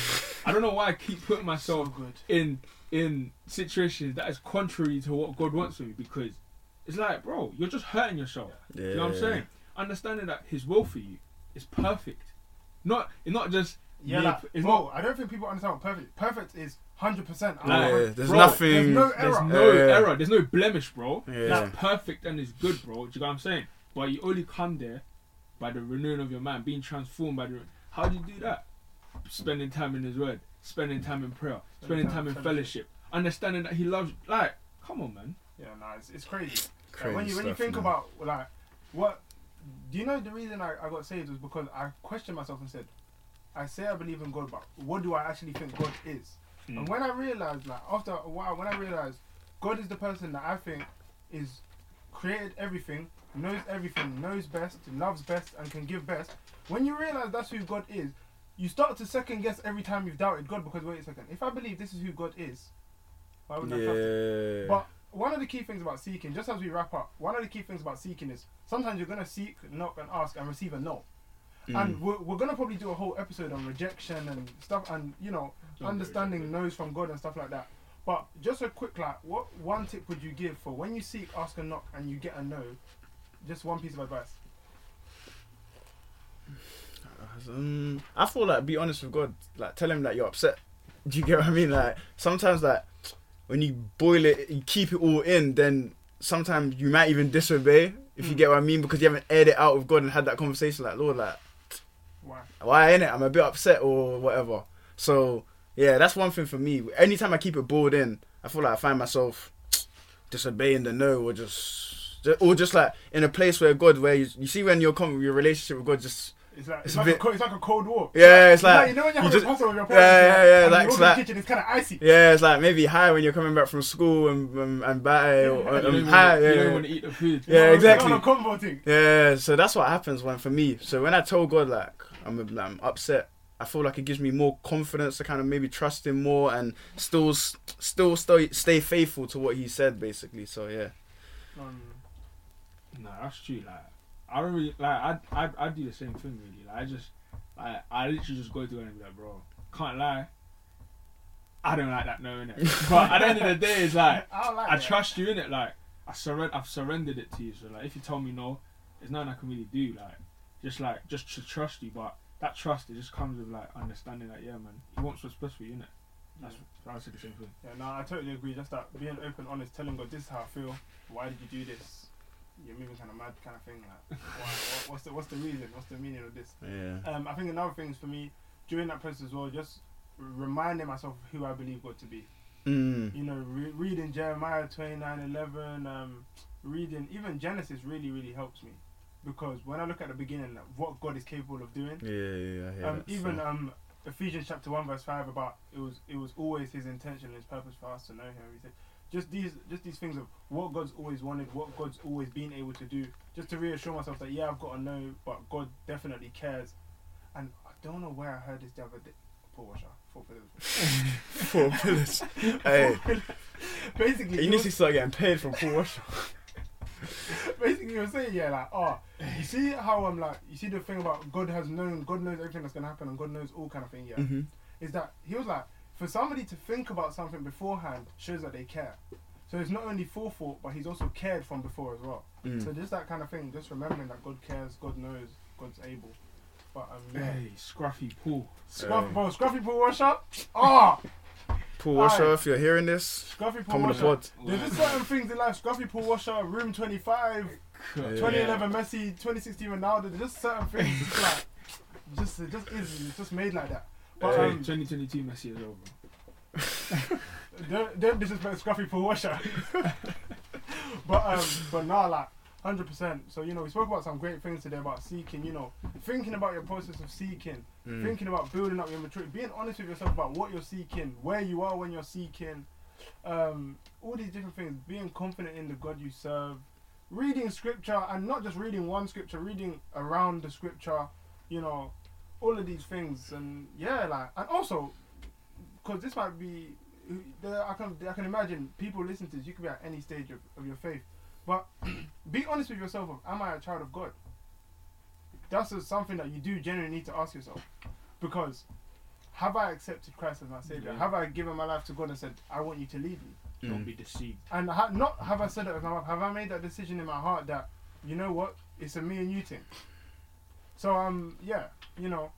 I don't know why I keep putting myself So good. in in situations that is contrary to what God wants for me because it's like, bro, you're just hurting yourself. yeah. You know what I'm saying? Understanding that His will for you is perfect. Not it's not just Yeah, Yeah, like, it's bro, not- I don't think people understand what perfect. Perfect is hundred percent. Like, Yeah, there's bro, nothing. there's no there's error. no Yeah. error, there's no blemish, bro. Yeah. It's perfect and it's good, bro. Do you know what I'm saying? But you only come there by the renewing of your mind, being transformed by the. How do you do that? Spending time in His Word, spending time in prayer, spending time in fellowship, understanding that He loves. Like, come on, man. Yeah, nah, it's, it's crazy. Like, Crazy when you when you think man. about like what do you know the reason I, I got saved was because I questioned myself and said, I say I believe in God, but what do I actually think God is? Mm. And when I realized like after a while when I realized God is the person that I think is created everything, knows everything, knows best, loves best and can give best, when you realize that's who God is, you start to second guess every time you've doubted God because wait a second, if I believe this is who God is, why would I trust him? Yeah. But one of the key things about seeking, just as we wrap up, one of the key things about seeking is sometimes you're gonna seek, knock, and ask, and receive a no. Mm. And we're, we're gonna probably do a whole episode on rejection and stuff, and you know, Don't understanding no's from God and stuff like that. But just a quick like, what one tip would you give for when you seek, ask, and knock, and you get a no? Just one piece of advice. Um, I feel like be honest with God. Like tell him that you're upset. Do you get what I mean? Like sometimes like when you boil it, you keep it all in. Then sometimes you might even disobey. If you Mm. get what I mean, because you haven't aired it out with God and had that conversation. Like Lord, like Why? ain't it? I'm a bit upset or whatever. So yeah, that's one thing for me. Anytime I keep it boiled in, I feel like I find myself disobeying the no or just, ju- or just like in a place where God, where you, you see when your your relationship with God just It's like It's it's, a like bit- a, it's like a cold war. Yeah, it's like- you know when you're you having just- a with your parents. Yeah, yeah, yeah, and like, it's like- the kitchen, it's kind of icy. yeah, it's like maybe high when you're coming back from school and and, and bad or, You don't even high. wanna- you Yeah, don't yeah. want to eat the food. Yeah, exactly. On a combo thing. Yeah, so that's what happens when for me. So when I told God like I'm I'm upset, I feel like it gives me more confidence to kind of maybe trust Him more and still still stay stay faithful to what He said basically. So yeah, Um, Nah, that's true. Like, I don't really like. I I I do the same thing really. Like, I just like I literally just go to her and be like, bro, can't lie. I don't like that knowing it. But at the end of the day, it's like I, like I trust you in it. Like I surrender. I've surrendered it to you. So like, if you tell me no, there's nothing I can really do. Like, just like just to trust you. But that trust it just comes with like understanding that yeah, man, he wants what's best for you, innit? That's I would say the same thing. Yeah, no, I totally agree. Just that being open, honest, telling God this is how I feel. Why did you do this? You're moving kind of mad, kind of thing. Like, why, what, what's the what's the reason? What's the meaning of this? yeah, Um, I think another thing is for me during that process as well, just reminding myself of who I believe God to be. mm. You know, re- reading Jeremiah twenty nine eleven, um, reading even Genesis really really helps me because when I look at the beginning, what God is capable of doing. yeah, yeah, yeah. Um, even uh, um, Ephesians chapter one verse five about it was it was always His intention, and His purpose for us to know Him. He said, just these just these things of what God's always wanted, what God's always been able to do, just to reassure myself that yeah, I've got to know, but God definitely cares. And I don't know where I heard this the other day, Paul Washer. Four pillars. Four pillars. hey, Basically, you need was- to start getting paid from Paul Washer. Basically you're saying? Yeah like oh you see how I'm like you see the thing about God has known God knows everything that's gonna happen and God knows all kind of thing yeah? Mm-hmm. is that he was like for somebody to think about something beforehand shows that they care. So it's not only forethought but he's also cared from before as well. Mm. so just that kind of thing just remembering that God cares God knows God's able. But um yeah. Hey, scruffy Paul. Scruffy, Hey. bro, Scruffy Paul Washer oh Paul Washer, Aye. if you're hearing this, Scruffy Paul come on the Washer pod. there's just certain things in life. Scruffy Paul Washer Room 25 Yeah. 2011 Messi, 2016 Ronaldo. There's just certain things, just like, just it just is, it's just made like that. But um, 2022 Messi is over. don't, don't disrespect Scruffy for Washer. but um, but nah, like, hundred percent. So you know, we spoke about some great things today about seeking. You know, thinking about your process of seeking, Mm. thinking about building up your maturity, being honest with yourself about what you're seeking, where you are when you're seeking, um, all these different things. Being confident in the God you serve, reading scripture, and not just reading one scripture, reading around the scripture. You know, all of these things, and yeah, like, and also, because this might be, there, I can I can imagine people listening to this. You could be at any stage of, of your faith, but be honest with yourself. Of, Am I a child of God? That's something that you do genuinely need to ask yourself, because have I accepted Christ as my savior? Yeah. Have I given my life to God and said, "I want you to lead me"? Don't Mm. be deceived. And ha- not have I said it with my mouth. Have I made that decision in my heart that you know what? It's a me and you thing. So um yeah, you know,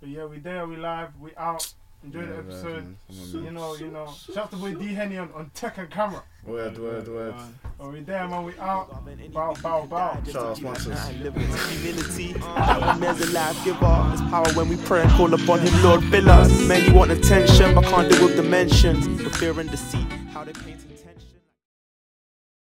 but yeah, we there, we live, we out. Enjoy the episode. man. You man. know, you know. Shout out to boy D Henny on, on tech and camera. Word, word, word. man. Oh, we there, man. We out. Bow, bow, bow. Shout out sponsors. Humility, that one there's a life giver. There's power when we pray and call upon Him, Lord, fill us. Many want attention, but can't deal with dimensions. The fear and deceit,